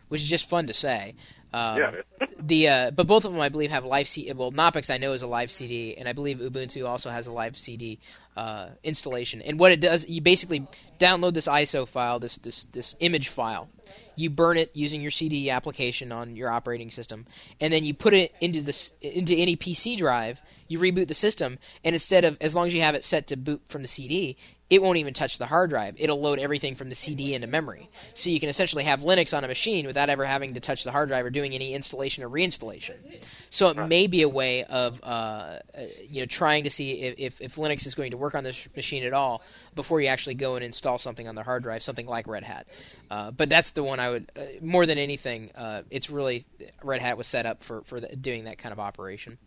which is just fun to say. Um, yeah. the uh, but both of them I believe have live CD. Well, Knoppix I know is a live CD, and I believe Ubuntu also has a live CD uh, installation. And what it does, you basically download this ISO file, this this this image file. You burn it using your CD application on your operating system, and then you put it into this into any PC drive. You reboot the system, and instead of as long as you have it set to boot from the CD, it won't even touch the hard drive. It'll load everything from the CD into memory. So you can essentially have Linux on a machine without ever having to touch the hard drive or doing any installation or reinstallation. So it may be a way of uh, uh, you know trying to see if, if, if Linux is going to work on this machine at all before you actually go and install something on the hard drive, something like Red Hat. Uh, but that's the one I would uh, more than anything. Uh, it's really Red Hat was set up for for the, doing that kind of operation.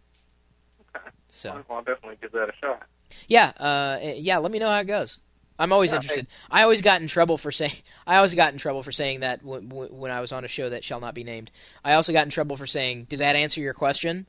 So I'll definitely give that a shot. yeah, uh, yeah. Let me know how it goes. I'm always Yeah, interested. I always got in trouble for saying. I always got in trouble for saying that when, when I was on a show that shall not be named. I also got in trouble for saying, "Did that answer your question?"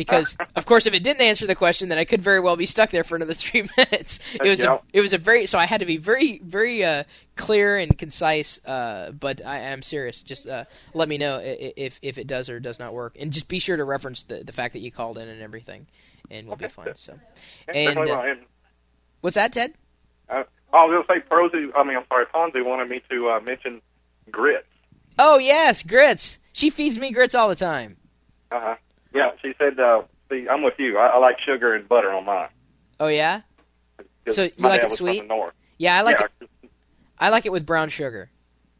Because of course, if it didn't answer the question, then I could very well be stuck there for another three minutes. It was Yeah. a, it was a very so I had to be very very uh, clear and concise. Uh, but I am serious. Just uh, let me know if if it does or does not work, and just be sure to reference the the fact that you called in and everything, and we'll be fine. So, And, uh, and what's that, Ted? uh, I was going to say, Prosy, I mean, I'm sorry, Fonzie wanted me to uh, mention grits. Oh yes, grits. She feeds me grits all the time. Uh huh. Yeah, she said, uh, see, I'm with you. I, I like sugar and butter on mine." Oh yeah, So you my like dad it was sweet? From the north. yeah. I like yeah, it. I like it with brown sugar.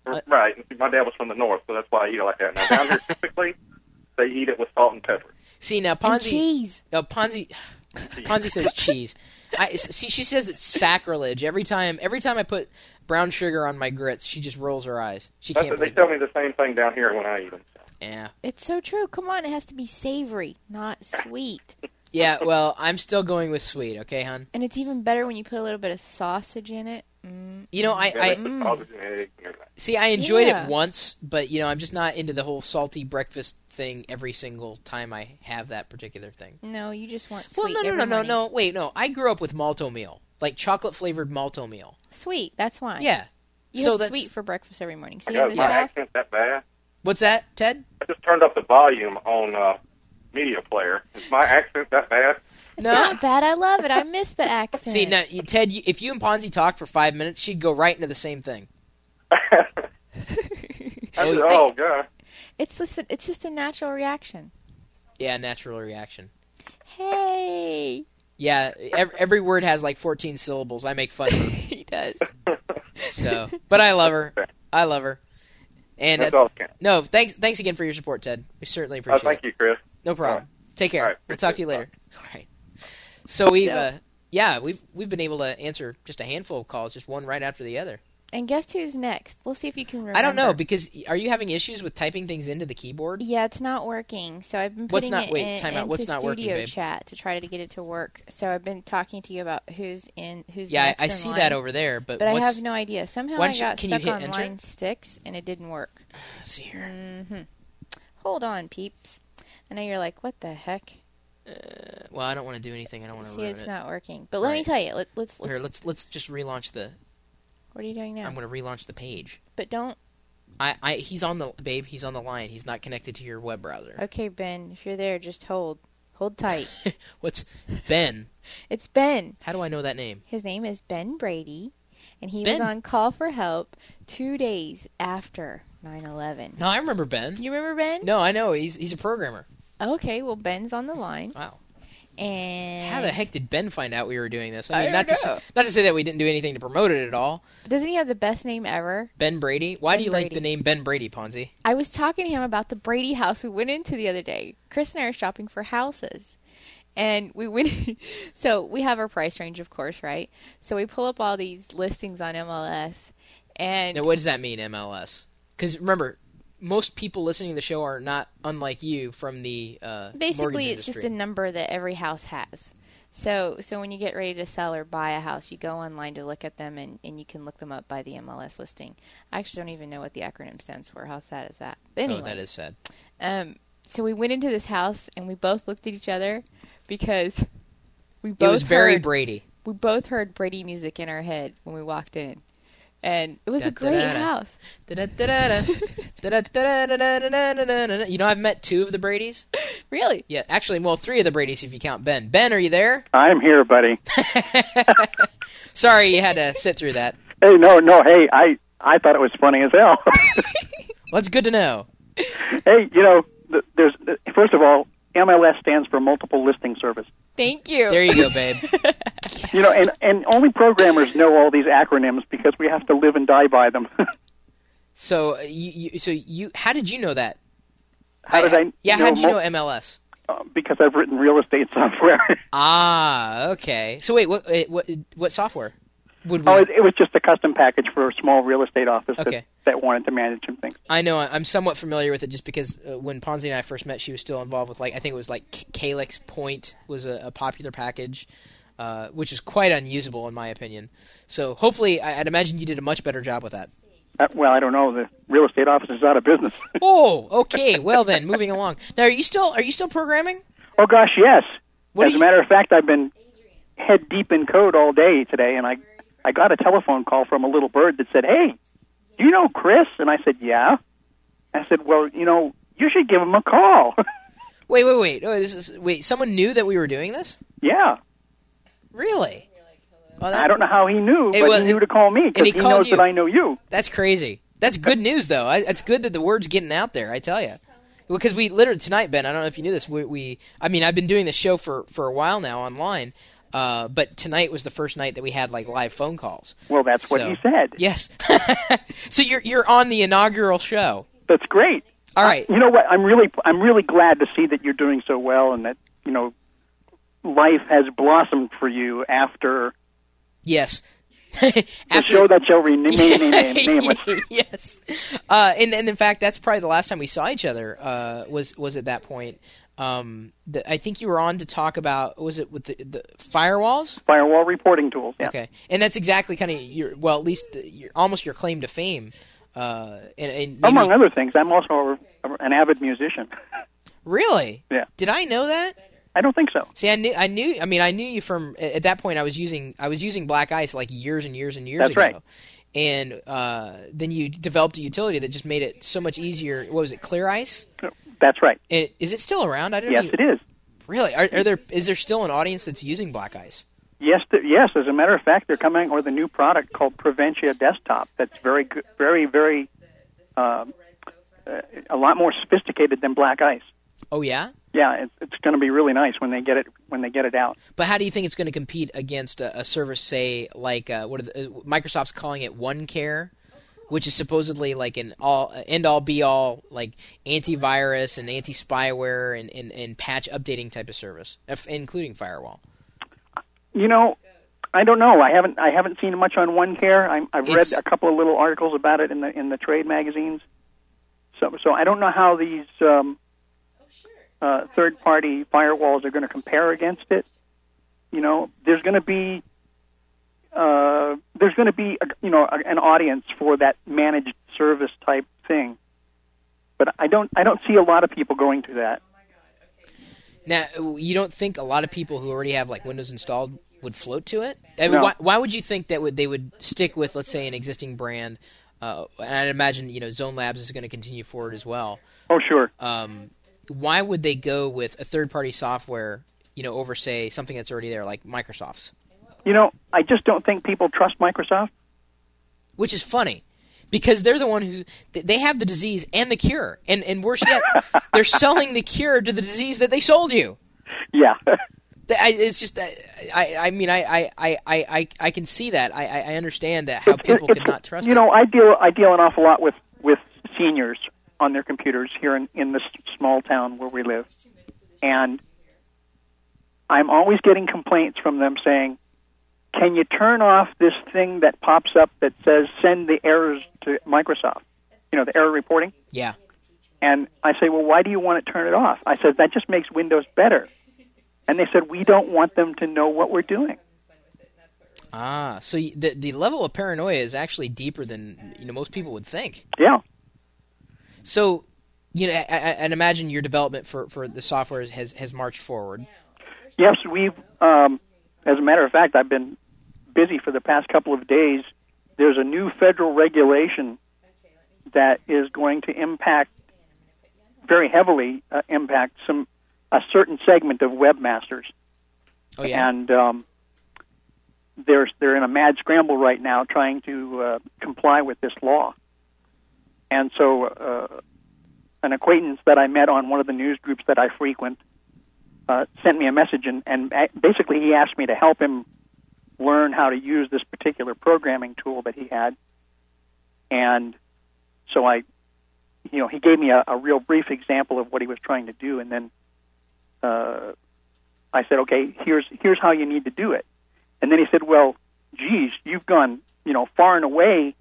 Uh, right. My dad was from the north, so that's why I eat it like that. Now down here, typically, they eat it with salt and pepper. See now, And Ponzi. cheese. Oh, Ponzi. Ponzi says cheese. I see. She says it's sacrilege every time. Every time I put brown sugar on my grits, she just rolls her eyes. She That's, can't they tell it. me the same thing down here when I eat them. Yeah. It's so true. Come on, it has to be savory, not sweet. Yeah. Well, I'm still going with sweet. Okay, hon. And it's even better when you put a little bit of sausage in it. Mm. You know, I, I mm. sausage and eggs and everything. see. I enjoyed Yeah. it once, but you know, I'm just not into the whole salty breakfast thing every single time I have that particular thing. No, you just want Well, sweet. no, no, no, no, morning. no. Wait, no. I grew up with Malt-O-Meal, like chocolate flavored Malt-O-Meal. Sweet. That's why. Yeah. You so have that's sweet for breakfast every morning. See, God, in the my South, accent that bad? What's that, Ted? I just turned up the volume on uh, media player. Is my accent that bad? it's No. not bad. I love it. I miss the accent. See, now, you- Ted, you, if you and Ponzi talked for five minutes, she'd go right into the same thing. I Oh, oh god. it's just a, it's just a natural reaction. Yeah, natural reaction. Hey, Yeah, every, every word has like 14 syllables. I make fun of her. he does. So, but I love her. I love her. And That's uh, all. I can. no, thanks, thanks again for your support, Ted. We certainly Oh, appreciate thank it. you, Chris. No problem. Take care. All right. We'll talk to you later. All right. So we've, So- uh, yeah, we've we've been able to answer just a handful of calls, just one right after the other. And guess who's next? We'll see if you can remember. I don't know because are you having issues with typing things into the keyboard? Yeah, it's not working. So I've been What's putting not- it wait, in, time out. What's into not working, babe? chat to try to get it to work. So I've been talking to you about who's in who's Yeah, I, I see line, that over there, but, But I have no idea. Somehow I got stuck hit on enter? line six and it didn't work. Let's see here. hmm Hold on, peeps. I know you're like, what the heck? Uh, well, I don't want to do anything. I don't want to See, it's it. not working. But let me tell you. Let, let's let's. Here, let's let's just relaunch the. What are you doing now? I'm going to relaunch the page. But don't. I, I he's on the babe. He's on the line. He's not connected to your web browser. Okay, Ben. If you're there, just hold. Hold tight. What's Ben? it's Ben. How do I know that name? His name is Ben Brady, and he Ben? was on call for help two days after 9/11. No, I remember Ben. You remember Ben? No, I know he's he's a programmer. Okay, well Ben's on the line, Wow. And How the heck did Ben find out we were doing this? I I mean, don't not to say, not to say that we didn't do anything to promote it at all. Doesn't he have the best name ever? Ben Brady. Why Ben do you like the name Ben Brady, Ponzi? I was talking to him about the Brady house we went into the other day. Chris and I are shopping for houses. And we went, so we have our price range, of course, right? So we pull up all these listings on MLS, and Now, what does that mean, MLS? Because remember, most people listening to the show are not unlike you from the uh, basically it's just a number that every house has. So, so when you get ready to sell or buy a house, you go online to look at them, and, and you can look them up by the MLS listing. I actually don't even know what the acronym stands for. How sad is that? But Oh, that is sad. Um, so we went into this house and we both looked at each other because we It both was very heard, Brady. we both heard Brady music in our head when we walked in, and it was a great house. you know, I've met two of the Brady's. Really? Yeah, actually, well, three of the Brady's if you count Ben. Ben, are you there? I'm here, buddy. Sorry, you had to sit through that. Hey, no, no, hey, I I thought it was funny as hell. well, it's good to know. Hey, you know, there's first of all, MLS stands for multiple listing service. Thank you. There you go, babe. You know, and and only programmers know all these acronyms because we have to live and die by them. So uh, you, you, so you, how did you know that? How did I Yeah, how did you mul- know MLS? Uh, because I've written real estate software. Ah, okay. So wait, what, eh, what, what software would we? oh, it, it was just a custom package for a small real estate office Okay. that, that wanted to manage some things. I know I'm somewhat familiar with it just because uh, when Ponzi and I first met, she was still involved with like I think it was like Calyx Point was a, a popular package, uh, which is quite unusable in my opinion. So hopefully, I, I'd imagine you did a much better job with that. Uh, well, I don't know. The real estate office is out of business. Oh, okay. Well then, moving along. Now, are you still are you still programming? oh gosh, yes. What As a you- matter of fact, I've been head deep in code all day today, and I I got a telephone call from a little bird that said, "Hey, do you know Chris?" And I said, "Yeah." I said, "Well, you know, you should give him a call." Wait, wait, wait. Oh, this is, wait, someone knew that we were doing this? yeah, Really? Oh, that, I don't know how he knew, but was- he knew to call me because he he, knows you. that I know you. That's crazy. That's good news, though. I, it's good that the word's getting out there. I tell you, because we literally tonight, Ben. I don't know if you knew this. We, we I mean, I've been doing the show for for a while now online. Uh, but tonight was the first night that we had like live phone calls. Well, that's what So- he said. Yes. so you're you're on the inaugural show. That's great. All right. You know what? I'm really I'm really glad to see that you're doing so well and that you know life has blossomed for you after Yes. the show that shall remain name, name, nameless. yes. Uh, and and in fact, that's probably the last time we saw each other. Uh, was was at that point. Um, the, I think you were on to talk about was it with the, the firewalls? Firewall reporting tools. Yeah. Okay, and that's exactly kind of your well, at least the, your, almost your claim to fame. Uh, and, and maybe- Among other things, I'm also a, an avid musician. really, Yeah. Did I know that? I don't think so. See, I knew, I knew, I mean, I knew you from at that point. I was using, I was using Black Ice like years and years and years That's ago. right. And uh, then you developed a utility that just made it so much easier. What was it, Clear Ice? That's right. And is it still around? I don't Yes, even, it is. Really? Are, are there? Is there still an audience that's using Black Ice? Yes, th- yes. As a matter of fact, they're coming with a new product called Proventia Desktop. That's very, good, very, very, um, uh, a lot more sophisticated than Black Ice. Oh yeah. Yeah, it's, it's going to be really nice when they get it when they get it out. But how do you think it's going to compete against a, a service, say, like uh, what are the, uh, Microsoft's calling it OneCare, which is supposedly like an all end all be all like antivirus and anti spyware and, and, and patch updating type of service, including firewall. You know, I don't know. I haven't I haven't seen much on OneCare. I'm, I've It's- read a couple of little articles about it in the in the trade magazines. So so I don't know how these um, uh, third party firewalls are going to compare against it. You know, there's going to be uh, there's going to be a, you know a, an audience for that managed service type thing, but I don't I don't see a lot of people going to that. Now, you don't think a lot of people who already have like Windows installed would float to it? I mean, No. why, why would you think that would they would stick with, let's say, an existing brand? Uh, and I'd imagine you know Zone Labs is going to continue forward as well. Oh sure. um, why would they go with a third party software, you know, over say something that's already there, like Microsoft's? You know, I just don't think people trust Microsoft. Which is funny, because they're the one who they have the disease and the cure, and and worse yet, they're selling the cure to the disease that they sold you. Yeah. I, it's just, I, I, I mean, I, I, I, I, I can see that. I, I- I understand that how It's- people it's- could not trust. You it. know, I deal I deal an awful lot with with seniors on their computers here in in this small town where we live, and I'm always getting complaints from them saying, "Can you turn off this thing that pops up that says send the errors to Microsoft?" You know, the error reporting. yeah. And I say, "Well, why do you want to turn it off?" I said, "That just makes Windows better." And they said, "We don't want them to know what we're doing." Ah, so the the level of paranoia is actually deeper than you know most people would think. Yeah. So, you know, I, I, and imagine your development for, for the software has has marched forward. Yes, we've. Um, as a matter of fact, I've been busy for the past couple of days. There's a new federal regulation that is going to impact very heavily uh, impact some a certain segment of webmasters, Oh yeah, and um, they're they're in a mad scramble right now trying to uh, comply with this law. And so, uh, an acquaintance that I met on one of the news groups that I frequent uh, sent me a message, and, and basically he asked me to help him learn how to use this particular programming tool that he had. And so I, you know, he gave me a, a real brief example of what he was trying to do, and then uh, I said, okay, here's here's how you need to do it. And then he said, well, geez, you've gone, you know, far and away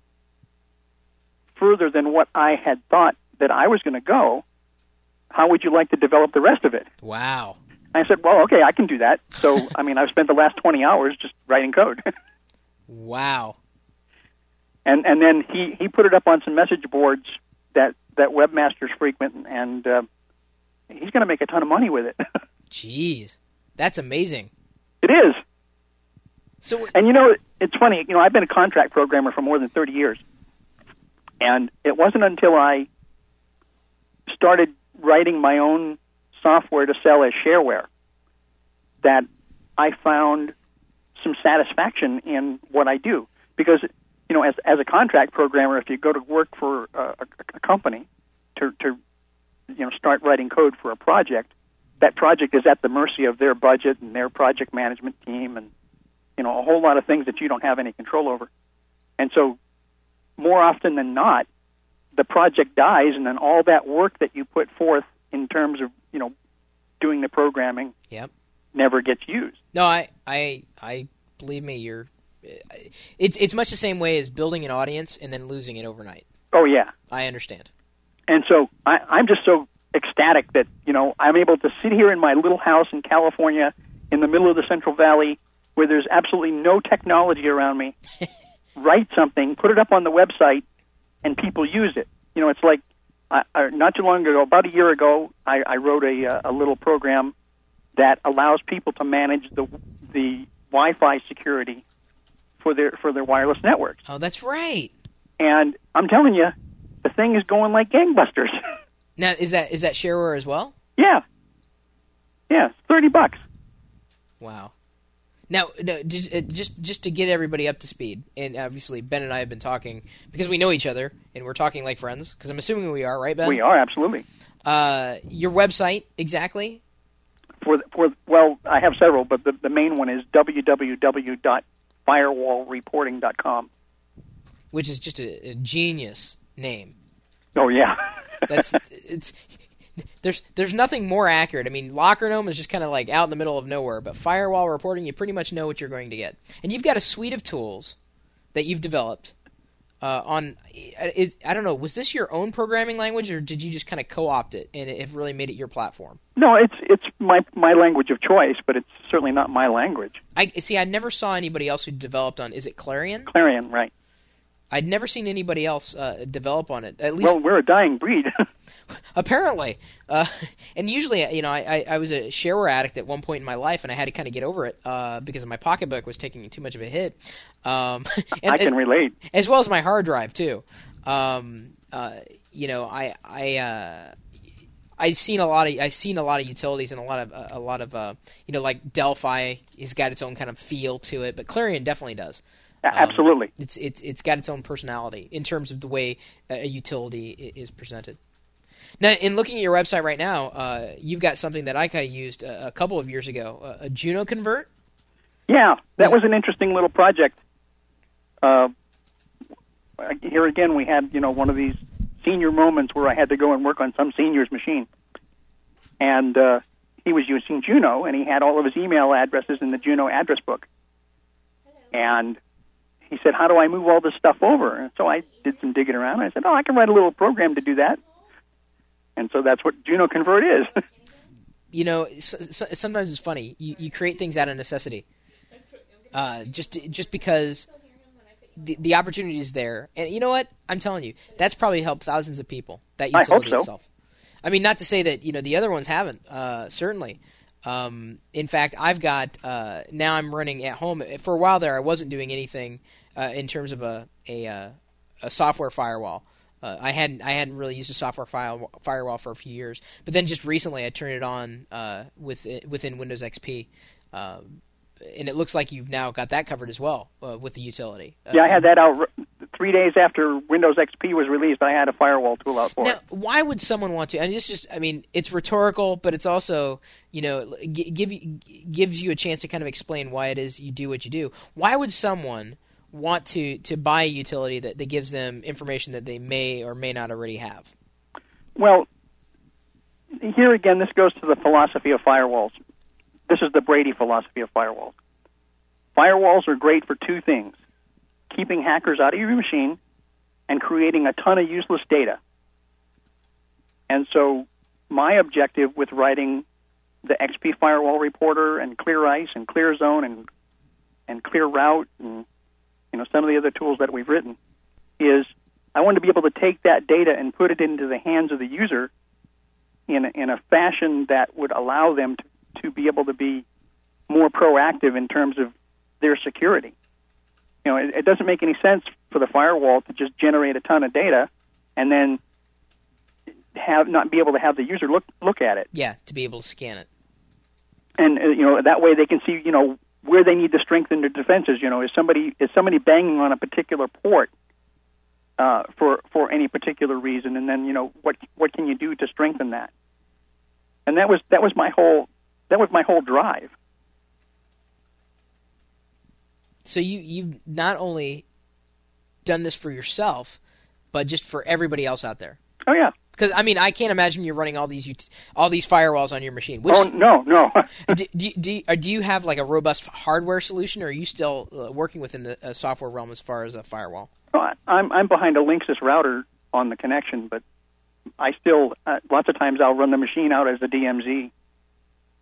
further than what I had thought that I was going to go. How would you like to develop the rest of it? wow. I said, well, okay, I can do that. So, I mean, I've spent the last 20 hours just writing code. Wow. and and then he he put it up on some message boards that that webmasters frequent and uh, he's going to make a ton of money with it. Jeez. That's amazing. it is. So And you know, it's funny. You know, I've been a contract programmer for more than 30 years. And it wasn't until I started writing my own software to sell as shareware that I found some satisfaction in what I do. Because, you know, as, as a contract programmer, if you go to work for a, a, a company to, to, you know, start writing code for a project, that project is at the mercy of their budget and their project management team, and you know a whole lot of things that you don't have any control over. And so, more often than not, the project dies, and then all that work that you put forth in terms of you know doing the programming Yep. never gets used. No, I, I, I believe me. You're. It's it's much the same way as building an audience and then losing it overnight. Oh yeah, I understand. and so I, I'm just so ecstatic that you know I'm able to sit here in my little house in California, in the middle of the Central Valley, where there's absolutely no technology around me. write something, put it up on the website, and people use it. You know, it's like I, I, not too long ago, about a year ago, I, I wrote a, uh, a little program that allows people to manage the the Wi-Fi security for their for their wireless networks. Oh, that's right. And I'm telling you, the thing is going like gangbusters. Now, is that is that shareware as well? yeah, yeah, thirty bucks. Wow. Now, no, just, uh, just just to get everybody up to speed, and obviously Ben and I have been talking because we know each other and we're talking like friends. Because I'm assuming we are, right, Ben? We are absolutely Uh, your website exactly? for for well, I have several, but the, the main one is www.firewallreporting.com. which is just a, a genius name. Oh yeah, That's it's there's there's nothing more accurate. I mean, Lockergnome is just kind of like out in the middle of nowhere, but firewall reporting, you pretty much know what you're going to get, and you've got a suite of tools that you've developed. Uh, on is I don't know, was this your own programming language, or did you just kind of co-opt it and it, it really made it your platform? no, it's it's my my language of choice, but it's certainly not my language. I see. I never saw anybody else who developed on. Is it Clarion? Clarion, right? I'd never seen anybody else uh, develop on it. At least Well, we're a dying breed. apparently. Uh, and usually, you know, I, I, was a shareware addict at one point in my life, and I had to kind of get over it uh, because my pocketbook was taking too much of a hit. Um, and I can as, relate. as well as my hard drive too. Um, uh, you know, I I uh, I've seen a lot of I've seen a lot of utilities and a lot of uh, a lot of uh, you know like Delphi has got its own kind of feel to it, but Clarion definitely does. A- Absolutely. It's it's it's got its own personality in terms of the way a utility is presented. Now, in looking at your website right now, uh, you've got something that I kind of used a, a couple of years ago, uh, a Juno convert. Yeah, that was an interesting little project. Uh, here again, we had you know one of these senior moments where I had to go and work on some senior's machine, and uh, he was using Juno, and he had all of his email addresses in the Juno address book, and he said, "How do I move all this stuff over?" And so I did some digging around. I said, "Oh, I can write a little program to do that," and so that's what Juno convert is. you know, s- s- sometimes it's funny. You, you create things out of necessity, uh, just just because the the opportunity is there. And you know what? I'm telling you, that's probably helped thousands of people. That I utility so. itself. I mean, not to say that you know the other ones haven't. Uh, certainly. Um, in fact, I've got uh, now. I'm running at home. For a while there, I wasn't doing anything uh, in terms of a a, uh, a software firewall. Uh, I hadn't I hadn't really used a software file, firewall for a few years, but then just recently I turned it on uh, with within Windows XP, uh, and it looks like you've now got that covered as well uh, with the utility. Uh, yeah, I had that out r- three days after Windows XP was released. I had a firewall tool out for Now, it. why would someone want to? And it's just, I mean, it's rhetorical, but it's also, you know, g- give you, gives you a chance to kind of explain why it is you do what you do. Why would someone want to to buy a utility that, that gives them information that they may or may not already have? Well, here again, this goes to the philosophy of firewalls. This is the Brady philosophy of firewalls. Firewalls are great for two things keeping hackers out of your machine and creating a ton of useless data. And so, my objective with writing the XP Firewall Reporter and Clear Ice and Clear Zone and and Clear Route and know some of the other tools that we've written is I want to be able to take that data and put it into the hands of the user in a, in a fashion that would allow them to, to be able to be more proactive in terms of their security. You know, it, it doesn't make any sense for the firewall to just generate a ton of data and then have not be able to have the user look look at it. Yeah, to be able to scan it. And uh, you know that way they can see you know where they need to strengthen their defenses. You know, is somebody is somebody banging on a particular port uh, for for any particular reason, and then you know what what can you do to strengthen that? and that was that was my whole that was my whole drive. So you you've not only done this for yourself, but just for everybody else out there. Oh yeah. Because I mean, I can't imagine you're running all these all these firewalls on your machine. Which oh no, no. do, do, do, uh, do you have like a robust hardware solution, or are you still uh, working within the uh, software realm as far as a firewall? I- I'm I'm behind a Linksys router on the connection, but I still uh, lots of times I'll run the machine out as a DMZ.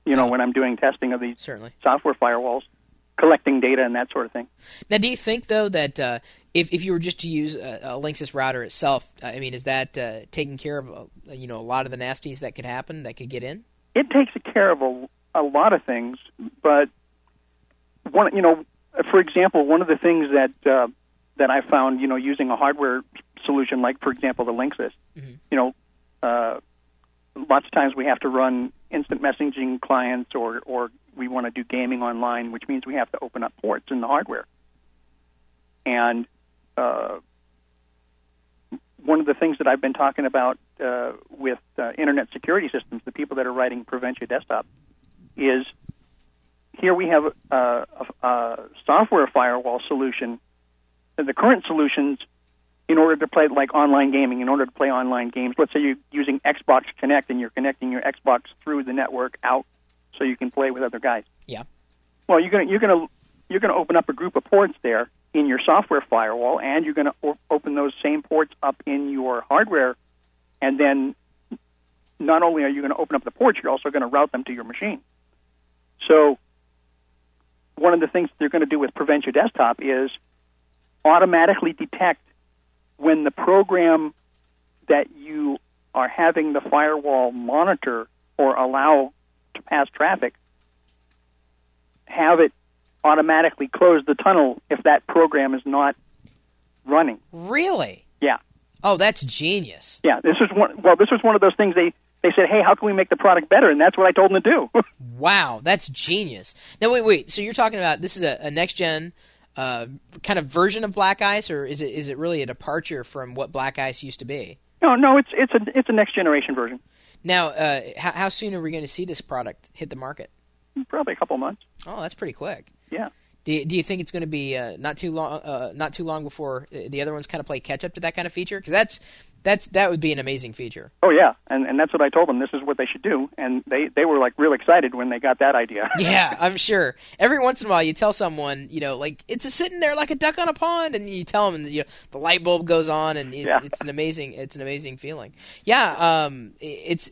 You know, Oh. when I'm doing testing of these Certainly. software firewalls, collecting data and that sort of thing. Now, do you think though that uh, if if you were just to use a, a Linksys router itself, uh, I mean, is that uh, taking care of uh, you know a lot of the nasties that could happen that could get in? It takes care of a, a lot of things, but one, you know, for example, one of the things that uh, that I found, you know, using a hardware solution like, for example, the Linksys, Mhm. you know, uh, lots of times we have to run instant messaging clients, or or we want to do gaming online, which means we have to open up ports in the hardware. And uh, one of the things that I've been talking about uh, with uh, internet security systems, the people that are writing Proventia Desktop, is here we have uh, a, a software firewall solution. The current solutions, in order to play like online gaming, in order to play online games, let's say you're using Xbox Connect and you're connecting your Xbox through the network out so you can play with other guys. Yeah. Well, you're gonna you're gonna you're gonna open up a group of ports there in your software firewall, and you're gonna o- open those same ports up in your hardware, and then not only are you going to open up the ports, you're also going to route them to your machine. So, one of the things they're going to do with Proventia Desktop is automatically detect when the program that you are having the firewall monitor or allow to pass traffic, have it automatically close the tunnel if that program is not running. Really? Yeah. Oh, that's genius. Yeah, this is one. Well, this was one of those things they they said, "Hey, how can we make the product better?" And that's what I told them to do. Wow, that's genius. Now, wait, wait. So you're talking about this is a, a next gen uh, kind of version of Black Ice, or is it is it really a departure from what Black Ice used to be? no, no, it's it's a it's a next generation version. Now, uh, how, how soon are we going to see this product hit the market? Probably a couple months. Oh, that's pretty quick. Yeah. Do you, do you think it's going to be uh, not too long? Uh, not too long before the other ones kind of play catch up to that kind of feature? Because that's that's that would be an amazing feature. Oh yeah, and and that's what I told them. This is what they should do, and they they were like real excited when they got that idea. Yeah, I'm sure. Every once in a while, you tell someone, you know, like it's a sitting there like a duck on a pond, and you tell them, and you know, the light bulb goes on, and it's Yeah. it's an amazing it's an amazing feeling. Yeah, um, it's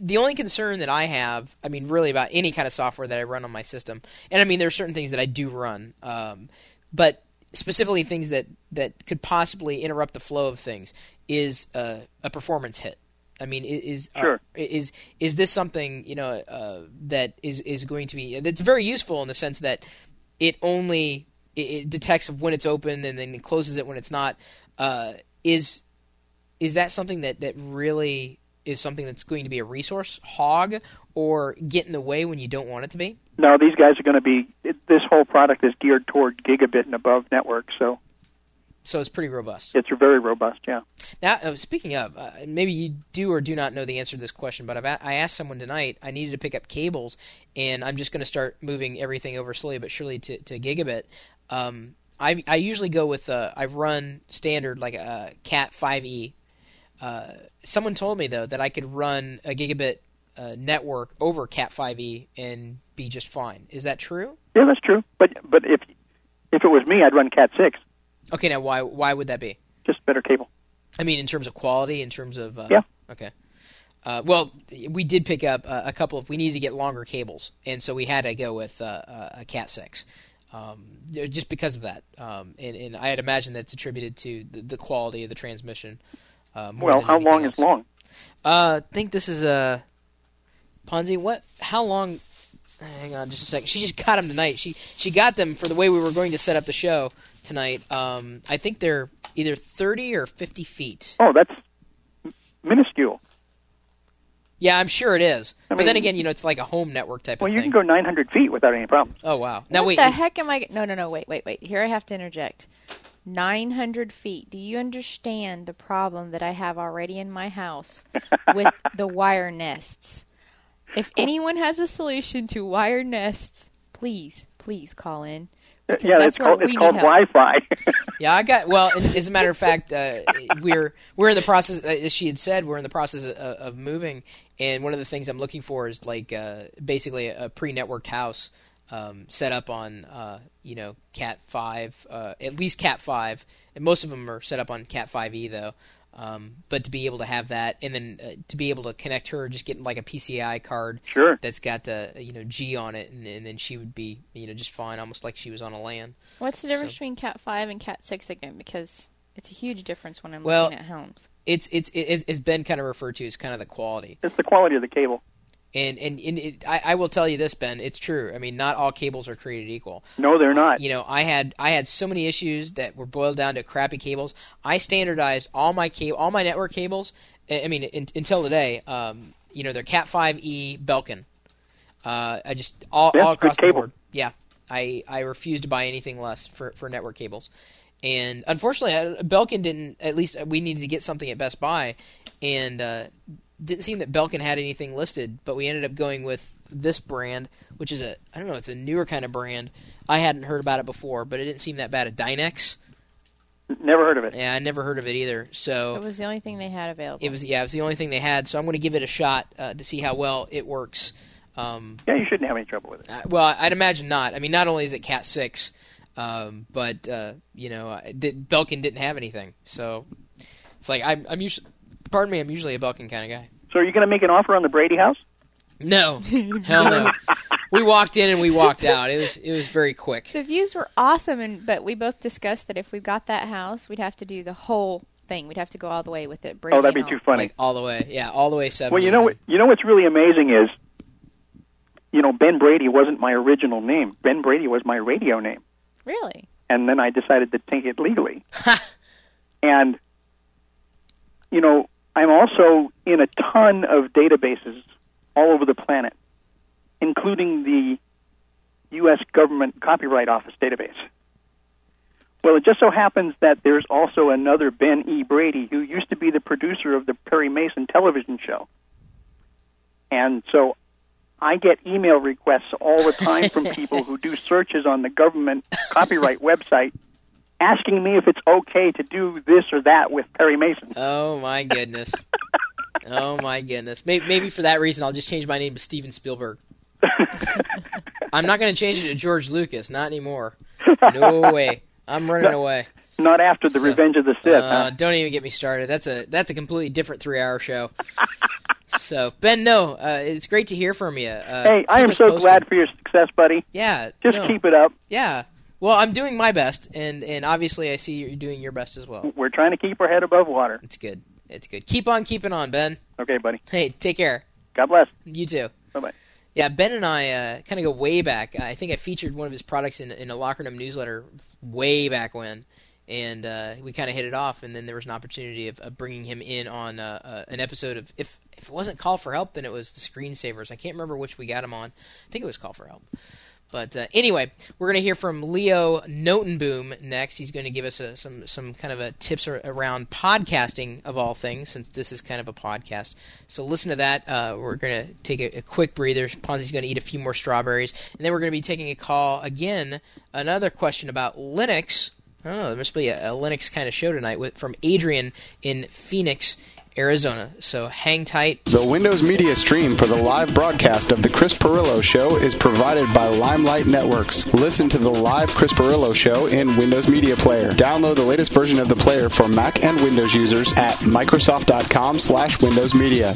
the only concern that I have. I mean, really about any kind of software that I run on my system, and I mean, there are certain things that I do run, um, but specifically things that that could possibly interrupt the flow of things is uh, a performance hit. I mean, is are- is is this something you know uh, that is is going to be that's very useful in the sense that it only it, it detects when it's open and then it closes it when it's not. Uh, is is that something that that really is something that's going to be a resource hog or get in the way when you don't want it to be? no, these guys are going to be. It, this whole product is geared toward gigabit and above networks, so So it's pretty robust. it's very robust. Yeah. Now, uh, speaking of, uh, maybe you do or do not know the answer to this question, but I've a- I asked someone tonight. I needed to pick up cables, and I'm just going to start moving everything over slowly but surely to, to gigabit. Um, I I usually go with uh, I run standard like a Cat 5e. Uh, someone told me though that I could run a gigabit uh, network over Cat 5e and be just fine. Is that true? Yeah, that's true. But but if if it was me, I'd run Cat six, Okay, now why why would that be? just better cable. I mean, in terms of quality, in terms of uh, Yeah. Okay. Uh, well, we did pick up uh, a couple of. We needed to get longer cables, and so we had to go with uh, uh, a Cat six, um, just because of that. Um, and, and I had imagined that's attributed to the, the quality of the transmission. Uh, more Well, how long else. is long? Uh, I think this is a Ponzi. What? How long? Hang on, just a second. She just got them tonight. She she got them for the way we were going to set up the show tonight. Um, I think they're either thirty or fifty feet. Oh, that's minuscule. Yeah, I'm sure it is. I but then again, you know, it's like a home network type Well, of thing. Well, you can go 900 feet without any problems. oh wow! Now what wait, the heck am I? No, no, no. Wait, wait, wait. Here I have to interject. 900 feet. Do you understand the problem that I have already in my house with the wire nests? If anyone has a solution to wired nests, please, please call in. Because yeah, that's it's called we it's need called help. Wi-Fi. Yeah, I got. Well, and as a matter of fact, uh, we're we're in the process. uh, As she had said, we're in the process of, of moving, and one of the things I'm looking for is like uh, basically a, pre-networked house um, set up on uh, you know Cat five, uh, at least Cat five, and most of them are set up on Cat five E though. Um, but to be able to have that, and then uh, to be able to connect her, just getting like a PCI card sure. that's got uh, you know G on it, and, and then she would be you know just fine, almost like she was on a LAN. What's the difference So- between Cat 5 and Cat 6 again? Because it's a huge difference when I'm Well- looking at homes. It's it's it's it's been kind of referred to as kind of the quality. It's the quality of the cable. And and, and it, I, I will tell you this, Ben. It's true. I mean, not all cables are created equal. No, they're not. You know, I had I had so many issues that were boiled down to crappy cables. I standardized all my cable, all my network cables. I I mean, in, until today, um, you know, they're Cat five E Belkin. Uh, I just all, Yeah, all across the board. Yeah, I I refuse to buy anything less for for network cables. And unfortunately, I- Belkin didn't. At least we needed to get something at Best Buy, and uh, didn't seem that Belkin had anything listed. But we ended up going with this brand, which is a I don't know, it's a newer kind of brand. I hadn't heard about it before, but it didn't seem that bad. A Dynex. Never heard of it. Yeah, I never heard of it either. So It was the only thing they had available. it was yeah, it was the only thing they had. So I'm going to give it a shot uh, to see how well it works. Um, Yeah, you shouldn't have any trouble with it. uh, well, I'd imagine not. I mean, not only is it Cat six, um, but uh, you know, did, Belkin didn't have anything, so it's like I'm, I'm usually, pardon me, I'm usually a Belkin kind of guy. So are you going to make an offer on the Brady house? No, hell no. we walked in and we walked out. It was it was very quick. The views were awesome, and but we both discussed that if we got that house, we'd have to do the whole thing. We'd have to go all the way with it. Oh, that'd be and too funny. Like all the way, yeah, all the way seven. Well, you know what? You know what's really amazing is, you know, Ben Brady wasn't my original name. Ben Brady was my radio name, Really? and then I decided to take it legally. and you know, I'm also in a ton of databases all over the planet, including the U.S. Government Copyright Office database. Well, it just so happens that there's also another Ben E. Brady who used to be the producer of the Perry Mason television show. And so I get email requests all the time from people who do searches on the government copyright website asking me if it's okay to do this or that with Perry Mason. Oh my goodness. oh my goodness. Maybe, maybe for that reason, I'll just change my name to Steven Spielberg. I'm not going to change it to George Lucas. Not anymore. No way. I'm running away. Not after the So, Revenge of the Sith. Uh, huh? don't even get me started. That's a that's a completely different three hour show. so Ben, no, uh, it's great to hear from you. Uh, Hey, I am so posted. glad for your success, buddy. Yeah, Just no, keep it up. Yeah. Well, I'm doing my best, and and obviously I see you're doing your best as well. We're trying to keep our head above water. It's good. It's good. Keep on keeping on, Ben. Okay, buddy. Hey, take care. God bless. You too. Bye bye. Yeah, Ben and I uh, kind of go way back. I think I featured one of his products in, in a Lockergnome newsletter way back when, and uh, we kind of hit it off. And then there was an opportunity of, of bringing him in on uh, uh, an episode of if if it wasn't Call for Help, then it was the Screensavers. I can't remember which we got him on. I think it was Call for Help. But uh, anyway, we're going to hear from Leo Notenboom next. He's going to give us a, some some kind of tips ar- around podcasting of all things, since this is kind of a podcast. So listen to that. Uh, we're going to take a, a quick breather. Ponzi's going to eat a few more strawberries, and then we're going to be taking a call again. Another question about Linux. I don't know. There must be a, a Linux kind of show tonight with from Adrian in Phoenix, Arizona. So hang tight. The Windows Media stream for the live broadcast of The Chris Pirillo Show is provided by Limelight Networks. Listen to the live Chris Pirillo Show in Windows Media Player. Download the latest version of the player for Mac and Windows users at Microsoft.com slash Windows Media.